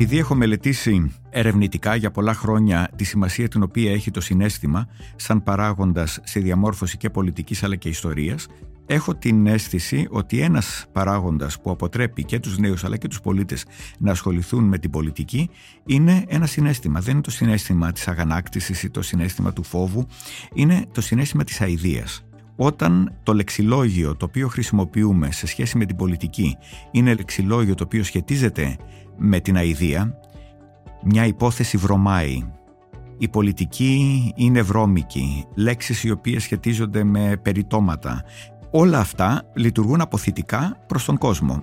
Επειδή έχω μελετήσει ερευνητικά για πολλά χρόνια τη σημασία την οποία έχει το συνέστημα σαν παράγοντας σε διαμόρφωση και πολιτικής αλλά και ιστορίας, έχω την αίσθηση ότι ένας παράγοντας που αποτρέπει και τους νέους αλλά και τους πολίτες να ασχοληθούν με την πολιτική είναι ένα συνέστημα. Δεν είναι το συνέστημα της αγανάκτησης ή το συνέστημα του φόβου, είναι το συνέστημα της αηδίας. Όταν το λεξιλόγιο το οποίο χρησιμοποιούμε σε σχέση με την πολιτική είναι λεξιλόγιο το οποίο σχετίζεται με την αηδία, μια υπόθεση βρωμάει. Η πολιτική είναι βρώμικη, λέξεις οι οποίες σχετίζονται με περιτώματα. Όλα αυτά λειτουργούν αποθητικά προς τον κόσμο.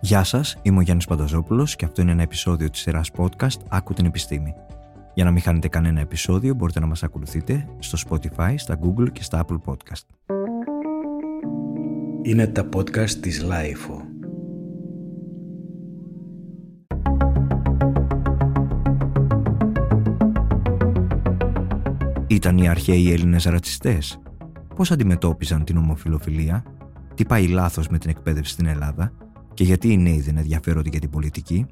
Γεια σας, είμαι ο Γιάννης Πανταζόπουλος και αυτό είναι ένα επεισόδιο της σειράς podcast «Άκου την επιστήμη». Για να μην χάνετε κανένα επεισόδιο μπορείτε να μας ακολουθείτε στο Spotify, στα Google και στα Apple Podcast. Είναι τα podcast της Lifeo. Ήταν οι αρχαίοι Έλληνες ρατσιστές. Πώς αντιμετώπιζαν την ομοφιλοφιλία, τι πάει λάθος με την εκπαίδευση στην Ελλάδα; Και γιατί οι νέοι δεν ενδιαφέρονται για την πολιτική;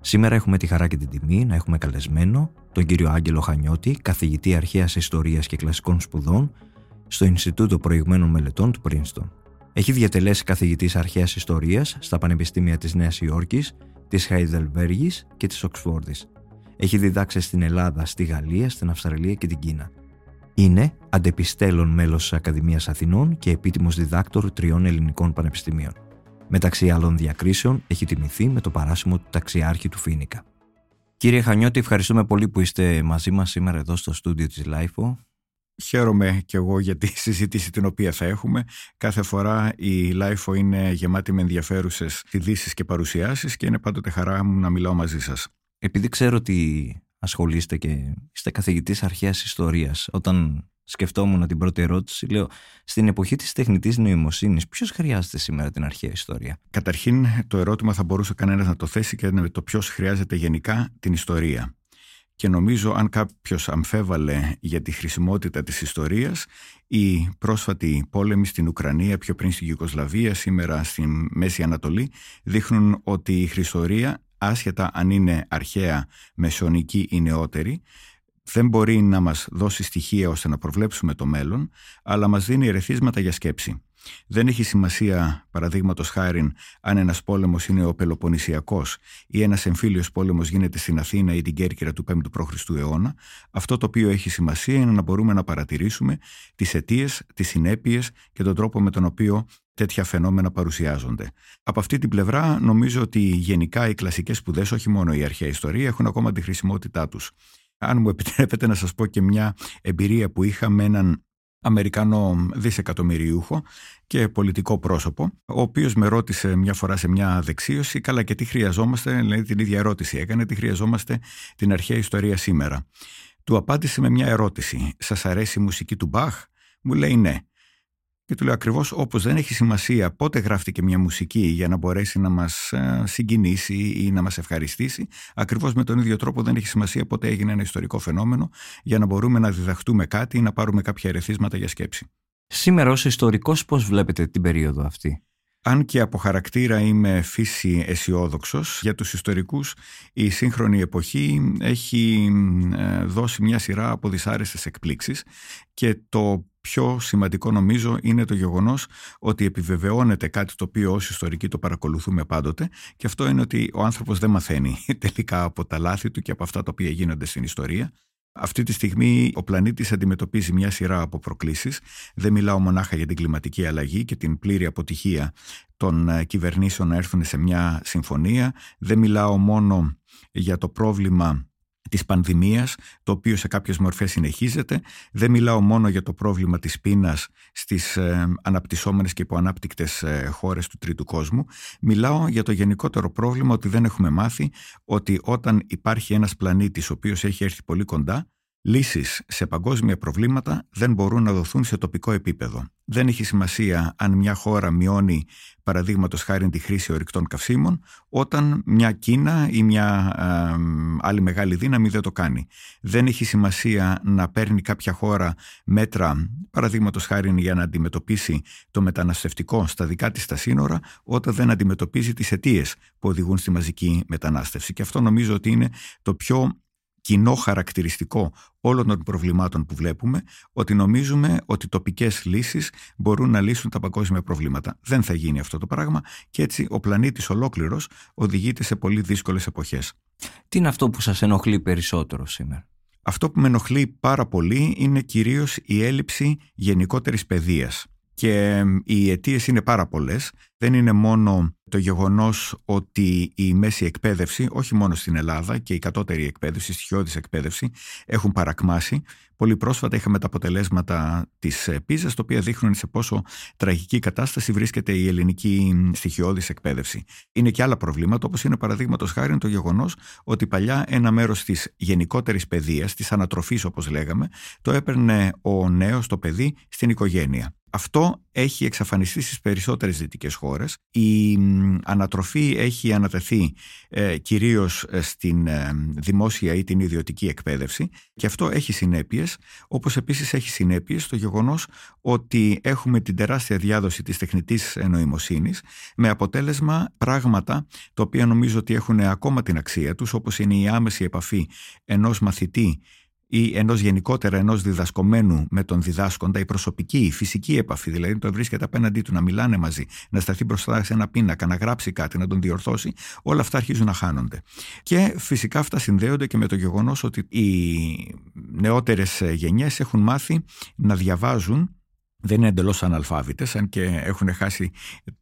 Σήμερα έχουμε τη χαρά και την τιμή να έχουμε καλεσμένο τον κύριο Άγγελο Χανιώτη, καθηγητή αρχαίας ιστορίας και κλασικών σπουδών στο Ινστιτούτο Προηγμένων Μελετών του Πρίνστον. Έχει διατελέσει καθηγητής αρχαίας ιστορίας στα πανεπιστήμια της Νέας Υόρκης, της Χαϊδελβέργης και της Οξφόρδης. Έχει διδάξει στην Ελλάδα, στη Γαλλία, στην Αυστραλία και την Κίνα. Είναι αντεπιστέλων μέλος της Ακαδημίας Αθηνών και επίτιμος διδάκτορ τριών ελληνικών πανεπιστημίων. Μεταξύ άλλων διακρίσεων έχει τιμηθεί με το παράσημο του ταξιάρχη του Φίνικα. Κύριε Χανιώτη, ευχαριστούμε πολύ που είστε μαζί μας σήμερα εδώ στο στούντιο της LIFO. Χαίρομαι και εγώ για τη συζήτηση την οποία θα έχουμε. Κάθε φορά η LIFO είναι γεμάτη με ενδιαφέρουσες ειδήσεις και παρουσιάσεις και είναι πάντοτε χαρά μου να μιλάω μαζί σας. Επειδή ξέρω ότι ασχολείστε και είστε καθηγητής αρχαίας ιστορίας, όταν σκεφτόμουν την πρώτη ερώτηση, λέω στην εποχή της τεχνητής νοημοσύνης ποιος χρειάζεται σήμερα την αρχαία ιστορία; Καταρχήν το ερώτημα θα μπορούσε κανένας να το θέσει και είναι το ποιος χρειάζεται γενικά την ιστορία. Και νομίζω αν κάποιος αμφέβαλε για τη χρησιμότητα της ιστορίας, η πρόσφατη πόλεμη στην Ουκρανία, πιο πριν στη Γιουγκοσλαβία, σήμερα στη Μέση Ανατολή, δείχνουν ότι η ιστορία άσχετα αν είναι αρχαία, μεσονική ή νεότερη, δεν μπορεί να μας δώσει στοιχεία ώστε να προβλέψουμε το μέλλον, αλλά μας δίνει ερεθίσματα για σκέψη. Δεν έχει σημασία, παραδείγματος χάρη, αν ένας πόλεμος είναι ο Πελοποννησιακός ή ένας εμφύλιος πόλεμος γίνεται στην Αθήνα ή την Κέρκυρα του 5ου π.Χ. αιώνα. Αυτό το οποίο έχει σημασία είναι να μπορούμε να παρατηρήσουμε τις αιτίες, τις συνέπειες και τον τρόπο με τον οποίο τέτοια φαινόμενα παρουσιάζονται. Από αυτή την πλευρά νομίζω ότι γενικά οι κλασικές σπουδές, όχι μόνο η αρχαία ιστορία, έχουν ακόμα τη χρησιμότητά τους. Αν μου επιτρέπετε να σας πω και μια εμπειρία που είχα με έναν Αμερικανό δισεκατομμυριούχο και πολιτικό πρόσωπο, ο οποίος με ρώτησε μια φορά σε μια δεξίωση, καλά και τι χρειαζόμαστε, δηλαδή την ίδια ερώτηση έκανε, τι χρειαζόμαστε την αρχαία ιστορία σήμερα. Του απάντησε με μια ερώτηση, σας αρέσει η μουσική του Μπαχ; Μου λέει ναι. Και του λέω ακριβώς όπως δεν έχει σημασία πότε γράφτηκε μια μουσική για να μπορέσει να μας ε, συγκινήσει ή να μας ευχαριστήσει, ακριβώς με τον ίδιο τρόπο δεν έχει σημασία πότε έγινε ένα ιστορικό φαινόμενο για να μπορούμε να διδαχτούμε κάτι ή να πάρουμε κάποια ερεθίσματα για σκέψη. Σήμερα ως ιστορικός, πώς βλέπετε την περίοδο αυτή; Αν και από χαρακτήρα είμαι φύση αισιόδοξος, για τους ιστορικούς η σύγχρονη εποχή έχει ε, δώσει μια σειρά από δυσάρεστες εκπλήξεις και το πιο σημαντικό νομίζω είναι το γεγονός ότι επιβεβαιώνεται κάτι το οποίο ως ιστορικοί το παρακολουθούμε πάντοτε και αυτό είναι ότι ο άνθρωπος δεν μαθαίνει τελικά από τα λάθη του και από αυτά τα οποία γίνονται στην ιστορία. Αυτή τη στιγμή ο πλανήτης αντιμετωπίζει μια σειρά από προκλήσεις. Δεν μιλάω μονάχα για την κλιματική αλλαγή και την πλήρη αποτυχία των ε, κυβερνήσεων να έρθουν σε μια συμφωνία. Δεν μιλάω μόνο για το πρόβλημα της πανδημίας, το οποίο σε κάποιες μορφές συνεχίζεται. Δεν μιλάω μόνο για το πρόβλημα της πείνας στις ε, αναπτυσσόμενες και υποανάπτυκτες ε, χώρες του τρίτου κόσμου. Μιλάω για το γενικότερο πρόβλημα ότι δεν έχουμε μάθει ότι όταν υπάρχει ένας πλανήτης ο οποίος έχει έρθει πολύ κοντά, Λύσεις σε παγκόσμια προβλήματα δεν μπορούν να δοθούν σε τοπικό επίπεδο. Δεν έχει σημασία αν μια χώρα μειώνει παραδείγματος χάρη τη χρήση ορυκτών καυσίμων, όταν μια Κίνα ή μια άλλη μεγάλη δύναμη δεν το κάνει. Δεν έχει σημασία να παίρνει κάποια χώρα μέτρα, παραδείγματος χάρη για να αντιμετωπίσει το μεταναστευτικό στα δικά της τα σύνορα, όταν δεν αντιμετωπίζει τις αιτίες που οδηγούν στη μαζική μετανάστευση. Και αυτό νομίζω ότι είναι το πιο κοινό χαρακτηριστικό όλων των προβλημάτων που βλέπουμε, ότι νομίζουμε ότι τοπικές λύσεις μπορούν να λύσουν τα παγκόσμια προβλήματα. Δεν θα γίνει αυτό το πράγμα και έτσι ο πλανήτης ολόκληρος οδηγείται σε πολύ δύσκολες εποχές. Τι είναι αυτό που σας ενοχλεί περισσότερο σήμερα; Αυτό που με ενοχλεί πάρα πολύ είναι κυρίως η έλλειψη γενικότερης παιδείας. Και οι αιτίες είναι πάρα πολλές. Δεν είναι μόνο το γεγονός ότι η μέση εκπαίδευση, όχι μόνο στην Ελλάδα και η κατώτερη εκπαίδευση, η στοιχειώδης εκπαίδευση, έχουν παρακμάσει. Πολύ πρόσφατα είχαμε τα αποτελέσματα της πίζας, τα οποία δείχνουν σε πόσο τραγική κατάσταση βρίσκεται η ελληνική στοιχειώδης εκπαίδευση. Είναι και άλλα προβλήματα, όπως είναι παραδείγματος χάρη το γεγονός ότι παλιά ένα μέρος της γενικότερης παιδείας, της ανατροφής όπως λέγαμε, το έπαιρνε ο νέος, το παιδί, στην οικογένεια. Αυτό έχει εξαφανιστεί στις περισσότερες δυτικές χώρες. Η ανατροφή έχει ανατεθεί ε, κυρίως ε, στην ε, δημόσια ή την ιδιωτική εκπαίδευση και αυτό έχει συνέπειες, όπως επίσης έχει συνέπειες το γεγονός ότι έχουμε την τεράστια διάδοση της τεχνητής νοημοσύνης με αποτέλεσμα πράγματα τα οποία νομίζω ότι έχουν ακόμα την αξία τους, όπως είναι η άμεση επαφή ενός μαθητή ή ενός γενικότερα ενός διδασκομένου με τον διδάσκοντα, η προσωπική, η φυσική επαφή, δηλαδή το βρίσκεται απέναντί του να μιλάνε μαζί, να σταθεί μπροστά σε ένα πίνακα, να γράψει κάτι, να τον διορθώσει, όλα αυτά αρχίζουν να χάνονται. Και φυσικά αυτά συνδέονται και με το γεγονός ότι οι νεότερες γενιές έχουν μάθει να διαβάζουν δεν είναι εντελώς αναλφάβητες, αν και έχουν χάσει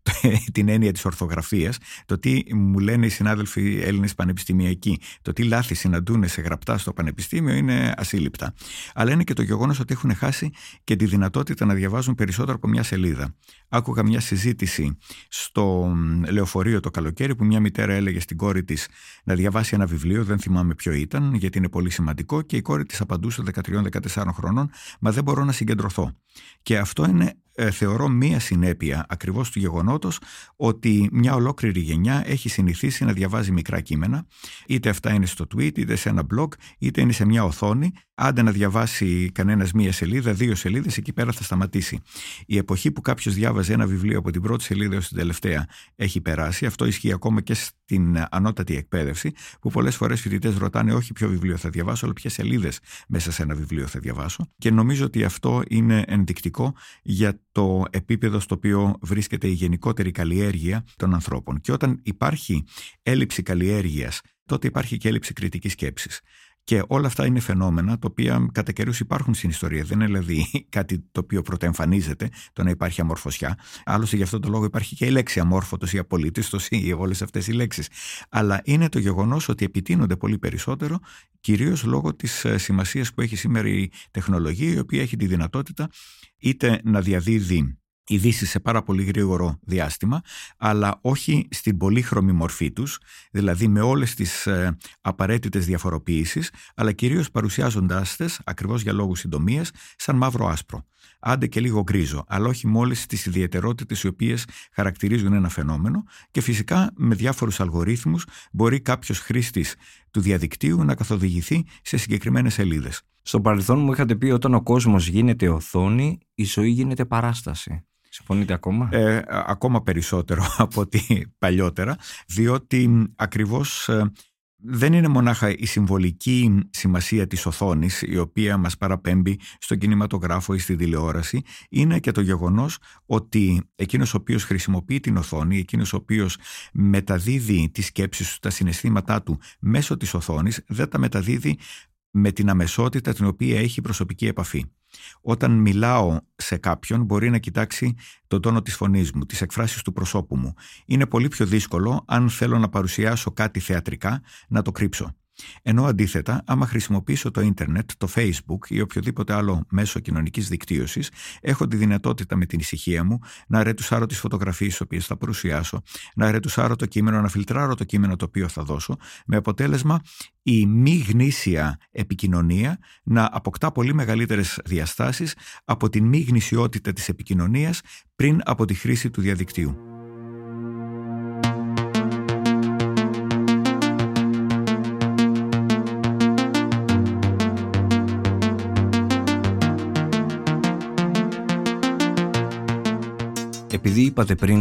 την έννοια της ορθογραφίας. Το τι μου λένε οι συνάδελφοι Έλληνες πανεπιστημιακοί, το τι λάθη συναντούν σε γραπτά στο πανεπιστήμιο είναι ασύλληπτα. Αλλά είναι και το γεγονός ότι έχουν χάσει και τη δυνατότητα να διαβάζουν περισσότερο από μια σελίδα. Άκουγα μια συζήτηση στο λεωφορείο το καλοκαίρι που μια μητέρα έλεγε στην κόρη της να διαβάσει ένα βιβλίο, δεν θυμάμαι ποιο ήταν, γιατί είναι πολύ σημαντικό, και η κόρη της απαντούσε 13-14 χρονών, Μα δεν μπορώ να συγκεντρωθώ. Και αυτό είναι ε, θεωρώ μία συνέπεια ακριβώς του γεγονότος ότι μια ολόκληρη γενιά έχει συνηθίσει να διαβάζει μικρά κείμενα είτε αυτά είναι στο tweet είτε σε ένα blog είτε είναι σε μια οθόνη άντε να διαβάσει κανένας μία σελίδα, δύο σελίδες εκεί πέρα θα σταματήσει. Η εποχή που κάποιος διάβαζε ένα βιβλίο από την πρώτη σελίδα έως την τελευταία έχει περάσει. Αυτό ισχύει ακόμα και στην ανώτατη εκπαίδευση που πολλές φορές φοιτητές ρωτάνε όχι ποιο βιβλίο θα διαβάσω αλλά ποιες σελίδες μέσα σε ένα βιβλίο θα διαβάσω και νομίζω ότι αυτό είναι ενδεικτικό για το επίπεδο στο οποίο βρίσκεται η γενικότερη καλλιέργεια των ανθρώπων. Και όταν υπάρχει έλλειψη καλλιέργειας, τότε υπάρχει και έλλειψη κριτικής σκέψης. Και όλα αυτά είναι φαινόμενα τα οποία κατά καιρούς υπάρχουν στην ιστορία. Δεν είναι δηλαδή κάτι το οποίο πρωτοεμφανίζεται, το να υπάρχει αμορφωσιά. Άλλωστε, γι' αυτό το λόγο υπάρχει και η λέξη αμόρφωτος ή απολύτιστος ή όλες αυτές οι λέξεις. Αλλά είναι το γεγονός ότι επιτείνονται πολύ περισσότερο, κυρίως λόγω της ε, σημασίας που έχει σήμερα η τεχνολογία, η οποία έχει τη δυνατότητα είτε να διαδίδει ειδήσεις σε πάρα πολύ γρήγορο διάστημα, αλλά όχι στην πολύχρωμη μορφή τους, δηλαδή με όλες τις ε, απαραίτητες διαφοροποιήσεις, αλλά κυρίως παρουσιάζοντάς τες, ακριβώς για λόγους συντομίας, σαν μαύρο-άσπρο. Άντε και λίγο γκρίζο, αλλά όχι με όλες τις ιδιαιτερότητες οι οποίες χαρακτηρίζουν ένα φαινόμενο και φυσικά με διάφορους αλγορίθμους μπορεί κάποιος χρήστης του διαδικτύου να καθοδηγηθεί σε συγκεκριμένες σελίδες. Στο παρελθόν μου είχατε πει όταν ο κόσμος γίνεται οθόνη, η ζωή γίνεται παράσταση. Συμφωνείτε ακόμα; Ε, ακόμα περισσότερο από ότι παλιότερα, διότι ακριβώς ε, δεν είναι μονάχα η συμβολική σημασία της οθόνης η οποία μας παραπέμπει στον κινηματογράφο ή στη τηλεόραση είναι και το γεγονός ότι εκείνος ο οποίος χρησιμοποιεί την οθόνη, εκείνος ο οποίος μεταδίδει τις σκέψεις του, τα συναισθήματά του μέσω της οθόνης δεν τα μεταδίδει με την αμεσότητα την οποία έχει προσωπική επαφή. Όταν μιλάω σε κάποιον μπορεί να κοιτάξει τον τόνο της φωνής μου, τις εκφράσεις του προσώπου μου. Είναι πολύ πιο δύσκολο αν θέλω να παρουσιάσω κάτι θεατρικά να το κρύψω. Ενώ αντίθετα, άμα χρησιμοποιήσω το ίντερνετ, το facebook ή οποιοδήποτε άλλο μέσο κοινωνικής δικτύωσης, έχω τη δυνατότητα με την ησυχία μου να ρετουσάρω τις φωτογραφίες τις οποίες θα παρουσιάσω, να ρετουσάρω το κείμενο, να φιλτράρω το κείμενο το οποίο θα δώσω, με αποτέλεσμα η μη γνήσια επικοινωνία να αποκτά πολύ μεγαλύτερες διαστάσεις από την μη γνησιότητα της επικοινωνίας πριν από τη χρήση του διαδικτύου. Επειδή είπατε πριν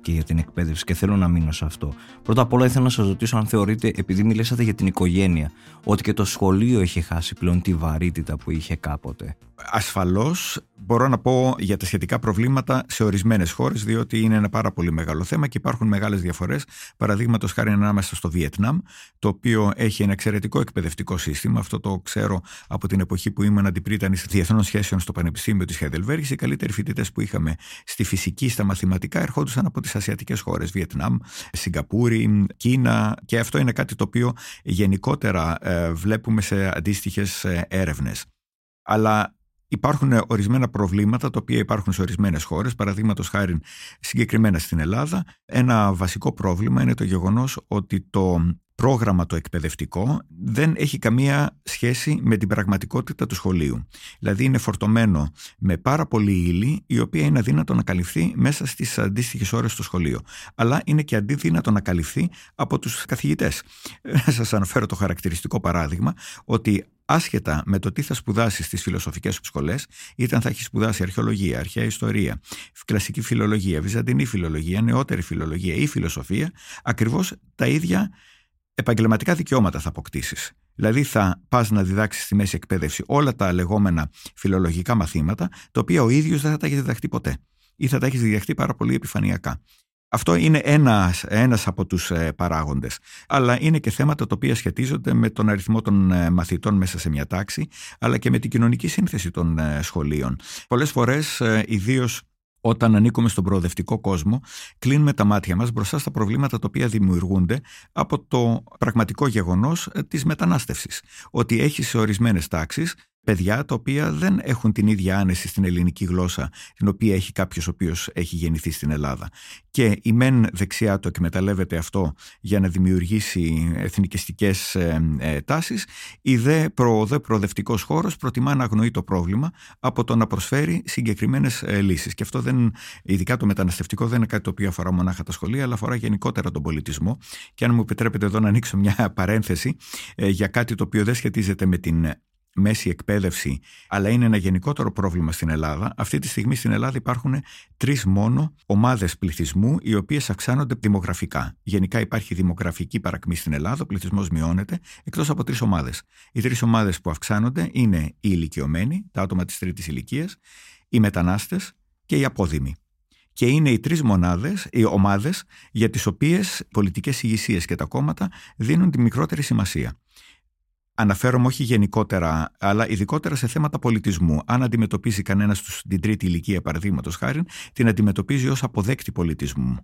και για την εκπαίδευση και θέλω να μείνω σε αυτό. Πρώτα απ' όλα ήθελα να σας ρωτήσω αν θεωρείτε, επειδή μιλήσατε για την οικογένεια, ότι και το σχολείο έχει χάσει πλέον τη βαρύτητα που είχε κάποτε. Ασφαλώς μπορώ να πω για τα σχετικά προβλήματα σε ορισμένες χώρες, διότι είναι ένα πάρα πολύ μεγάλο θέμα και υπάρχουν μεγάλες διαφορές. Παραδείγματος χάρη ανάμεσα στο Βιετνάμ, το οποίο έχει ένα εξαιρετικό εκπαιδευτικό σύστημα. Αυτό το ξέρω από την εποχή που ήμουν αντιπρίτανης διεθνών σχέσεων στο Πανεπιστήμιο της Χαϊδελβέργη. Οι καλύτεροι φοιτητές που είχαμε στη φυσική, στα μαθηματικά, ερχόντουσαν από τις ασιατικές χώρες. Βιετνάμ, Σιγκαπούρη, Κίνα. Και αυτό είναι κάτι το οποίο γενικότερα ε, βλέπουμε σε αντίστοιχες έρευνες. Αλλά Υπάρχουν ορισμένα προβλήματα τα οποία υπάρχουν σε ορισμένες χώρες, παραδείγματος χάρη συγκεκριμένα στην Ελλάδα. Ένα βασικό πρόβλημα είναι το γεγονός ότι το πρόγραμμα το εκπαιδευτικό δεν έχει καμία σχέση με την πραγματικότητα του σχολείου. Δηλαδή είναι φορτωμένο με πάρα πολύ ύλη η οποία είναι αδύνατο να καλυφθεί μέσα στις αντίστοιχες ώρες στο σχολείο. Αλλά είναι και αντίδυνατο να καλυφθεί από τους καθηγητές. Να σας αναφέρω το χαρακτηριστικό παράδειγμα ότι άσχετα με το τι θα σπουδάσει στις φιλοσοφικές σου σχολές, είτε αν θα έχει σπουδάσει αρχαιολογία, αρχαία ιστορία, κλασική φιλολογία, βυζαντινή φιλολογία, νεότερη φιλολογία ή φιλοσοφία, ακριβώς τα ίδια επαγγελματικά δικαιώματα θα αποκτήσεις. Δηλαδή θα πας να διδάξεις στη μέση εκπαίδευση όλα τα λεγόμενα φιλολογικά μαθήματα, τα οποία ο ίδιος δεν θα τα έχεις διδαχτεί ποτέ ή θα τα έχεις διδαχτεί πάρα πολύ επιφανειακά. Αυτό είναι ένας, ένας από τους ε, παράγοντες. Αλλά είναι και θέματα τα οποία σχετίζονται με τον αριθμό των ε, μαθητών μέσα σε μια τάξη, αλλά και με την κοινωνική σύνθεση των ε, σχολείων. Πολλές φορές, ιδίως όταν ανήκουμε στον προοδευτικό κόσμο, κλείνουμε τα μάτια μας μπροστά στα προβλήματα τα οποία δημιουργούνται από το πραγματικό γεγονός της μετανάστευσης. Ότι έχει σε ορισμένες τάξεις παιδιά τα οποία δεν έχουν την ίδια άνεση στην ελληνική γλώσσα την οποία έχει κάποιος ο οποίος έχει γεννηθεί στην Ελλάδα. Και η μεν δεξιά το εκμεταλλεύεται αυτό για να δημιουργήσει εθνικιστικές ε, ε, τάσεις, η δε προοδε, προοδευτικός χώρος προτιμά να αγνοεί το πρόβλημα από το να προσφέρει συγκεκριμένες ε, λύσεις. Και αυτό δεν, ειδικά το μεταναστευτικό, δεν είναι κάτι το οποίο αφορά μονάχα τα σχολεία, αλλά αφορά γενικότερα τον πολιτισμό. Και αν μου επιτρέπετε εδώ να ανοίξω μια παρένθεση ε, για κάτι το οποίο δεν σχετίζεται με την μέση εκπαίδευση, αλλά είναι ένα γενικότερο πρόβλημα στην Ελλάδα. Αυτή τη στιγμή στην Ελλάδα υπάρχουν τρεις μόνο ομάδες πληθυσμού, οι οποίες αυξάνονται δημογραφικά. Γενικά υπάρχει δημογραφική παρακμή στην Ελλάδα, ο πληθυσμός μειώνεται, εκτός από τρεις ομάδες. Οι τρεις ομάδες που αυξάνονται είναι οι ηλικιωμένοι, τα άτομα της τρίτης ηλικίας, οι μετανάστες και οι απόδημοι. Και είναι οι τρεις μονάδες, οι ομάδες, για τις οποίες πολιτικές ηγεσίες και τα κόμματα δίνουν τη μικρότερη σημασία. Αναφέρομαι όχι γενικότερα, αλλά ειδικότερα σε θέματα πολιτισμού. Αν αντιμετωπίζει κανένας την τρίτη ηλικία, παραδείγματος χάρη, την αντιμετωπίζει ως αποδέκτη πολιτισμού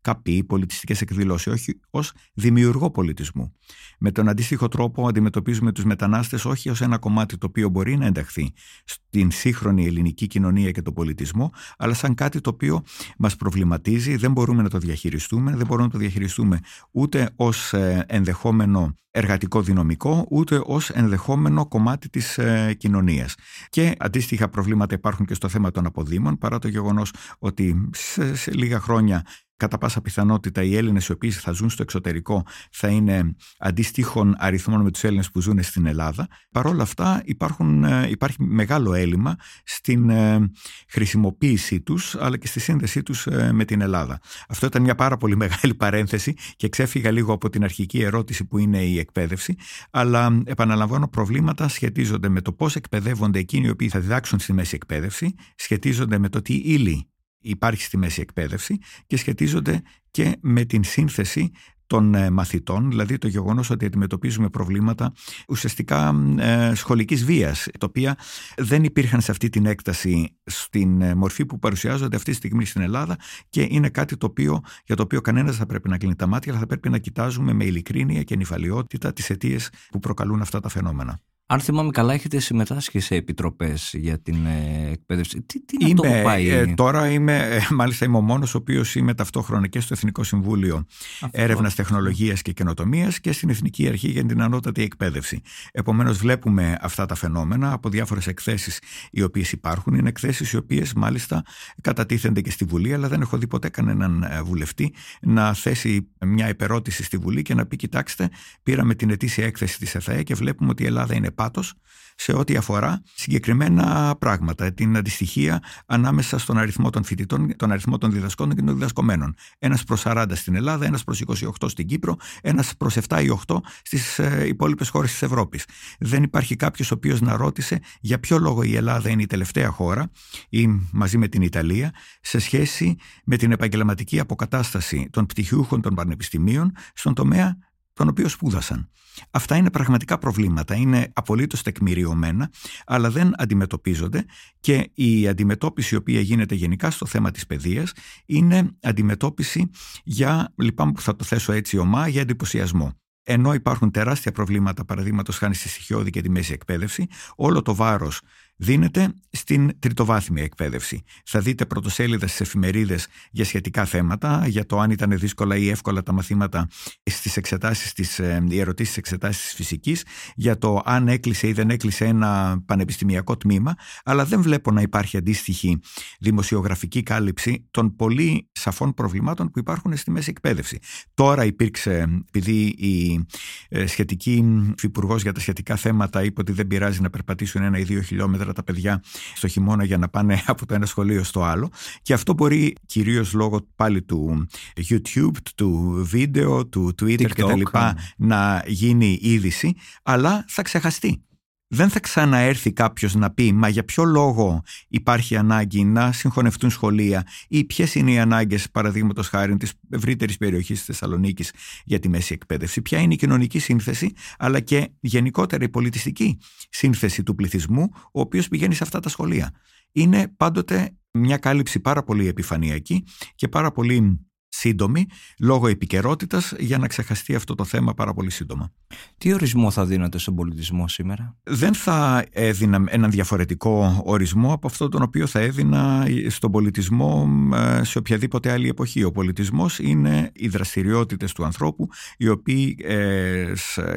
καπή, πολιτιστικές εκδηλώσεις, όχι ως δημιουργό πολιτισμού. Με τον αντίστοιχο τρόπο αντιμετωπίζουμε τους μετανάστες όχι ως ένα κομμάτι το οποίο μπορεί να ενταχθεί στην σύγχρονη ελληνική κοινωνία και τον πολιτισμό, αλλά σαν κάτι το οποίο μας προβληματίζει, δεν μπορούμε να το διαχειριστούμε, δεν μπορούμε να το διαχειριστούμε ούτε ως ε, ενδεχόμενο εργατικό δυναμικό, ούτε ως ενδεχόμενο κομμάτι της ε, κοινωνίας. Και αντίστοιχα προβλήματα υπάρχουν και στο θέμα των αποδήμων, παρά το γεγονός ότι σε λίγα χρόνια κατά πάσα πιθανότητα οι Έλληνες οι οποίοι θα ζουν στο εξωτερικό θα είναι αντίστοιχων αριθμών με τους Έλληνες που ζουν στην Ελλάδα. Παρ' όλα αυτά υπάρχουν, ε, υπάρχει μεγάλο έλλειμμα στην ε, χρησιμοποίησή τους αλλά και στη σύνδεσή τους ε, με την Ελλάδα. Αυτό ήταν μια πάρα πολύ μεγάλη παρένθεση και ξέφυγα λίγο από την αρχική ερώτηση που είναι η εκπαίδευση αλλά επαναλαμβάνω προβλήματα σχετίζονται με το πώς εκπαιδεύονται εκείνοι οι οποίοι θα διδάξουν στη μέση εκπαίδευση, σχετίζονται με το τι ύλη υπάρχει στη μέση εκπαίδευση και σχετίζονται και με την σύνθεση των ε, μαθητών, δηλαδή το γεγονός ότι αντιμετωπίζουμε προβλήματα ουσιαστικά ε, σχολικής βίας, τα οποία δεν υπήρχαν σε αυτή την έκταση στην ε, μορφή που παρουσιάζονται αυτή τη στιγμή στην Ελλάδα και είναι κάτι το οποίο, για το οποίο κανένας θα πρέπει να κλείνει τα μάτια, αλλά θα πρέπει να κοιτάζουμε με ειλικρίνεια και νυφαλιότητα τις αιτίες που προκαλούν αυτά τα φαινόμενα. Αν θυμάμαι καλά, έχετε συμμετάσχει σε επιτροπές για την ε, εκπαίδευση. Τι, τι είναι αυτό που πάει. Ε, τώρα είμαι, ε, μάλιστα, είμαι ο μόνος ο οποίος είμαι ταυτόχρονα και στο Εθνικό Συμβούλιο Έρευνας Τεχνολογίας και Καινοτομίας και στην Εθνική Αρχή για την Ανώτατη Εκπαίδευση. Επομένως, βλέπουμε αυτά τα φαινόμενα από διάφορες εκθέσεις οι οποίες υπάρχουν. Είναι εκθέσεις οι οποίες μάλιστα κατατίθενται και στη Βουλή, αλλά δεν έχω δει ποτέ κανέναν ε, βουλευτή να θέσει μια επερώτηση στη Βουλή και να πει: Κοιτάξτε, πήραμε την ετήσια έκθεση της ΕΘΑΕ και βλέπουμε ότι η Ελλάδα είναι πάτος σε ό,τι αφορά συγκεκριμένα πράγματα. Την αντιστοιχία ανάμεσα στον αριθμό των φοιτητών, τον αριθμό των διδασκόντων και των διδασκομένων. Ένας προς 40 στην Ελλάδα, ένας προς 28 στην Κύπρο, ένας προς 7 ή 8 στις ε, υπόλοιπες χώρες της Ευρώπης. Δεν υπάρχει κάποιος ο οποίος να ρώτησε για ποιο λόγο η Ελλάδα είναι η τελευταία χώρα ή μαζί με την Ιταλία σε σχέση με την επαγγελματική αποκατάσταση των πτυχιούχων των πανεπιστημίων στον τομέα τον οποίο σπούδασαν. Αυτά είναι πραγματικά προβλήματα, είναι απολύτως τεκμηριωμένα, αλλά δεν αντιμετωπίζονται και η αντιμετώπιση η οποία γίνεται γενικά στο θέμα της παιδείας είναι αντιμετώπιση για, λυπάμαι που θα το θέσω έτσι ομά, για εντυπωσιασμό ενώ υπάρχουν τεράστια προβλήματα, παραδείγματος χάνει στη στοιχειώδη και τη μέση εκπαίδευση, όλο το βάρος δίνεται στην τριτοβάθμια εκπαίδευση. Θα δείτε πρωτοσέλιδα στις εφημερίδες για σχετικά θέματα, για το αν ήταν δύσκολα ή εύκολα τα μαθήματα στις εξετάσεις, τις, ε, οι ερωτήσεις τη εξετάσεις της φυσικής, για το αν έκλεισε ή δεν έκλεισε ένα πανεπιστημιακό τμήμα, αλλά δεν βλέπω να υπάρχει αντίστοιχη δημοσιογραφική κάλυψη των πολύ σαφών προβλημάτων που υπάρχουν στη μέση εκπαίδευση. Τώρα υπήρξε, επειδή η ε, σχετική υπουργός για τα σχετικά θέματα είπε ότι δεν πειράζει να περπατήσουν ένα ή δύο χιλιόμετρα τα παιδιά στο χειμώνα για να πάνε από το ένα σχολείο στο άλλο. Και αυτό μπορεί κυρίως λόγω πάλι του YouTube, του βίντεο, του Twitter κτλ. Ναι. να γίνει είδηση, αλλά θα ξεχαστεί δεν θα ξαναέρθει κάποιος να πει «Μα για ποιο λόγο υπάρχει ανάγκη να συγχωνευτούν σχολεία» ή ποιες είναι οι ανάγκες παραδείγματος χάρη της ευρύτερης περιοχής της Θεσσαλονίκης για τη μέση εκπαίδευση, ποια είναι η κοινωνική σύνθεση αλλά και γενικότερα η πολιτιστική σύνθεση του πληθυσμού ο οποίος πηγαίνει σε αυτά τα σχολεία; Είναι πάντοτε μια κάλυψη πάρα πολύ επιφανειακή και πάρα πολύ σύντομη λόγω επικαιρότητας για να ξεχαστεί αυτό το θέμα πάρα πολύ σύντομα. Τι ορισμό θα δίνατε στον πολιτισμό σήμερα; Δεν θα έδινα έναν διαφορετικό ορισμό από αυτό τον οποίο θα έδινα στον πολιτισμό ε, σε οποιαδήποτε άλλη εποχή. Ο πολιτισμός είναι οι δραστηριότητες του ανθρώπου οι οποίοι ε,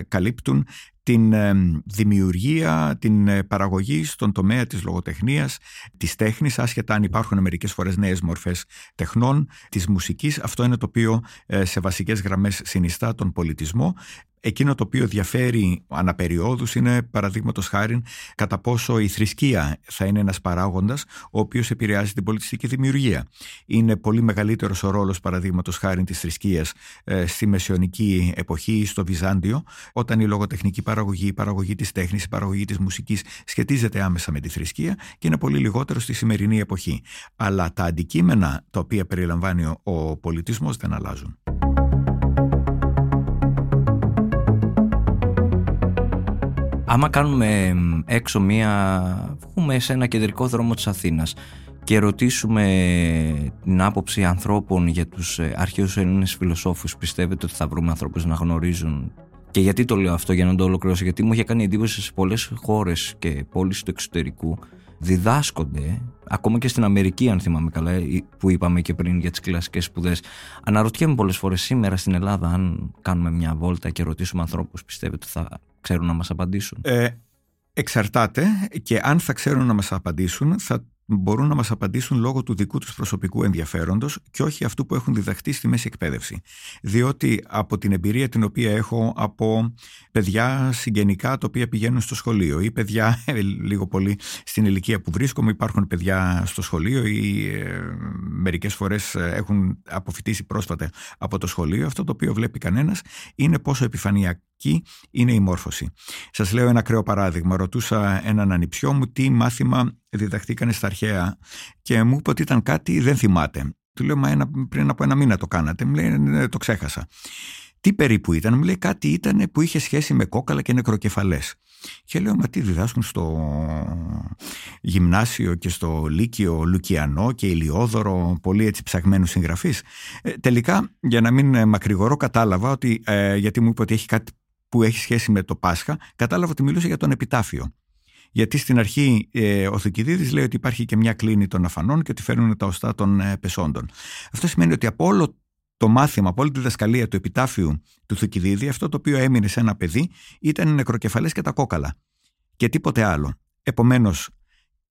καλύπτουν την ε, δημιουργία, την ε, παραγωγή στον τομέα της λογοτεχνίας, της τέχνης, άσχετα αν υπάρχουν μερικές φορές νέες μορφές τεχνών, της μουσικής. Αυτό είναι το οποίο ε, σε βασικές γραμμές συνιστά τον πολιτισμό. Εκείνο το οποίο διαφέρει αναπεριόδους είναι παραδείγματος χάρη κατά πόσο η θρησκεία θα είναι ένας παράγοντας ο οποίος επηρεάζει την πολιτιστική δημιουργία. Είναι πολύ μεγαλύτερος ο ρόλος παραδείγματος χάρη της θρησκείας ε, στη μεσαιωνική εποχή ή στο Βυζάντιο, όταν η λογοτεχνική παραγωγή, η παραγωγή της τέχνης, η παραγωγή της μουσικής σχετίζεται άμεσα με τη θρησκεία και είναι πολύ λιγότερο στη σημερινή εποχή. Αλλά τα αντικείμενα τα οποία περιλαμβάνει ο πολιτισμός δεν αλλάζουν. Άμα κάνουμε έξω μία, βγούμε σε ένα κεντρικό δρόμο της Αθήνας και ρωτήσουμε την άποψη ανθρώπων για τους ε, αρχαίους Έλληνες φιλοσόφους πιστεύετε ότι θα βρούμε ανθρώπους να γνωρίζουν; Και γιατί το λέω αυτό για να το ολοκληρώσω γιατί μου είχε κάνει εντύπωση σε πολλές χώρες και πόλεις του εξωτερικού διδάσκονται ακόμα και στην Αμερική αν θυμάμαι καλά που είπαμε και πριν για τις κλασικές σπουδές. Αναρωτιέμαι πολλές φορές σήμερα στην Ελλάδα αν κάνουμε μια βόλτα και ρωτήσουμε ανθρώπους πιστεύετε ότι θα ξέρουν να μας απαντήσουν. Ε, εξαρτάται και αν θα ξέρουν να μας απαντήσουν θα μπορούν να μας απαντήσουν λόγω του δικού τους προσωπικού ενδιαφέροντος και όχι αυτού που έχουν διδαχτεί στη μέση εκπαίδευση. Διότι από την εμπειρία την οποία έχω από παιδιά συγγενικά τα οποία πηγαίνουν στο σχολείο ή παιδιά ε, λίγο πολύ στην ηλικία που βρίσκομαι υπάρχουν παιδιά στο σχολείο ή ε, μερικές φορές ε, έχουν αποφυτίσει πρόσφατα από το σχολείο αυτό το οποίο βλέπει κανένας είναι πόσο επιφανειακή είναι η μόρφωση. Σας λέω ένα ακραίο παράδειγμα. Ρωτούσα έναν ανιψιό μου τι μάθημα διδαχτήκανε στα αρχαία και μου είπε ότι ήταν κάτι δεν θυμάται. Του λέω, μα ένα, πριν από ένα μήνα το κάνατε. Μου λέει, «Ναι, το ξέχασα. Τι περίπου ήταν, μου λέει κάτι ήταν που είχε σχέση με κόκαλα και νεκροκεφαλές. Και λέω, μα τι διδάσκουν στο γυμνάσιο και στο Λύκειο Λουκιανό και Ηλιόδωρο, πολύ έτσι ψαγμένου συγγραφείς. Ε, τελικά, για να μην μακρηγορώ, κατάλαβα ότι, ε, γιατί μου είπε ότι έχει κάτι που έχει σχέση με το Πάσχα, κατάλαβα ότι μιλούσε για τον επιτάφιο. Γιατί στην αρχή ε, ο Θουκυδίδης λέει ότι υπάρχει και μια κλίνη των αφανών και ότι φέρνουν τα οστά των ε, πεσόντων. Αυτό σημαίνει ότι από όλο το μάθημα, από όλη τη διδασκαλία του επιτάφιου του Θουκυδίδη, αυτό το οποίο έμεινε σε ένα παιδί ήταν οι νεκροκεφαλές και τα κόκαλα. Και τίποτε άλλο. Επομένως,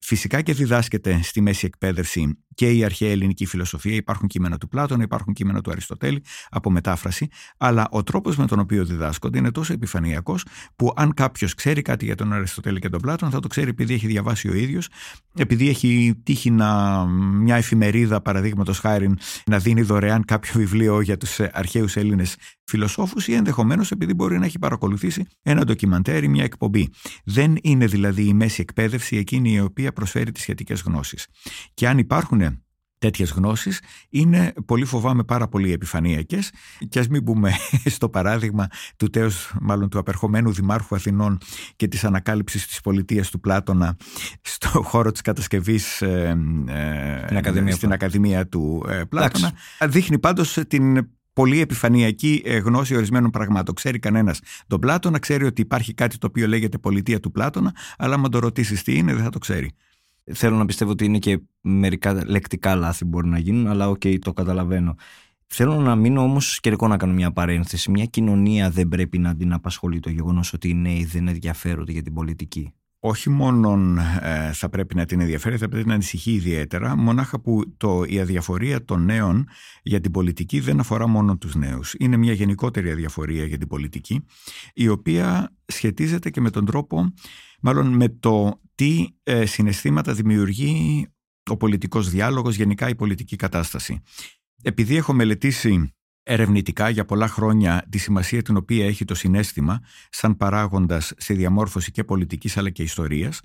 Φυσικά και διδάσκεται στη μέση εκπαίδευση και η αρχαία ελληνική φιλοσοφία. Υπάρχουν κείμενα του Πλάτωνα, υπάρχουν κείμενα του Αριστοτέλη από μετάφραση. Αλλά ο τρόπος με τον οποίο διδάσκονται είναι τόσο επιφανειακός που αν κάποιος ξέρει κάτι για τον Αριστοτέλη και τον Πλάτωνα θα το ξέρει επειδή έχει διαβάσει ο ίδιος, επειδή έχει τύχει να, μια εφημερίδα, παραδείγματος χάρη, να δίνει δωρεάν κάποιο βιβλίο για τους αρχαίους Έλληνες φιλοσόφους ή ενδεχομένως επειδή μπορεί να έχει παρακολουθήσει ένα ντοκιμαντέρ ή μια εκπομπή. Δεν είναι δηλαδή η μέση εκπαίδευση εκείνη η οποία προσφέρει τις σχετικές γνώσεις. Και αν υπάρχουν τέτοιες γνώσεις είναι πολύ φοβάμαι πάρα πολύ επιφανειακές. Και ας μην μπούμε στο παράδειγμα του τέος, μάλλον του απερχομένου Δημάρχου Αθηνών και της ανακάλυψης της πολιτείας του Πλάτωνα στο χώρο της κατασκευής ε, ε, στην Ακαδημία του ε, Πλάτωνα. Δείχνει πάντως την πολύ επιφανειακή ε, γνώση ορισμένων πραγμάτων. Ξέρει κανένας τον Πλάτωνα, ξέρει ότι υπάρχει κάτι το οποίο λέγεται πολιτεία του Πλάτωνα, αλλά αν το ρωτήσεις τι είναι, δεν θα το ξέρει. Θέλω να πιστεύω ότι είναι και μερικά λεκτικά λάθη μπορεί να γίνουν, αλλά OK, okay, το καταλαβαίνω. Θέλω να μείνω όμως και εγώ να κάνω μια παρένθεση. Μια κοινωνία δεν πρέπει να την απασχολεί το γεγονός ότι οι νέοι δεν ενδιαφέρονται για την πολιτική όχι μόνο ε, θα πρέπει να την ενδιαφέρει, θα πρέπει να ανησυχεί ιδιαίτερα, μονάχα που το, η αδιαφορία των νέων για την πολιτική δεν αφορά μόνο τους νέους. Είναι μια γενικότερη αδιαφορία για την πολιτική, η οποία σχετίζεται και με τον τρόπο, μάλλον με το τι ε, συναισθήματα δημιουργεί ο πολιτικός διάλογος, γενικά η πολιτική κατάσταση. Επειδή έχω μελετήσει ερευνητικά για πολλά χρόνια τη σημασία την οποία έχει το συνέστημα σαν παράγοντας στη διαμόρφωση και πολιτικής αλλά και ιστορίας,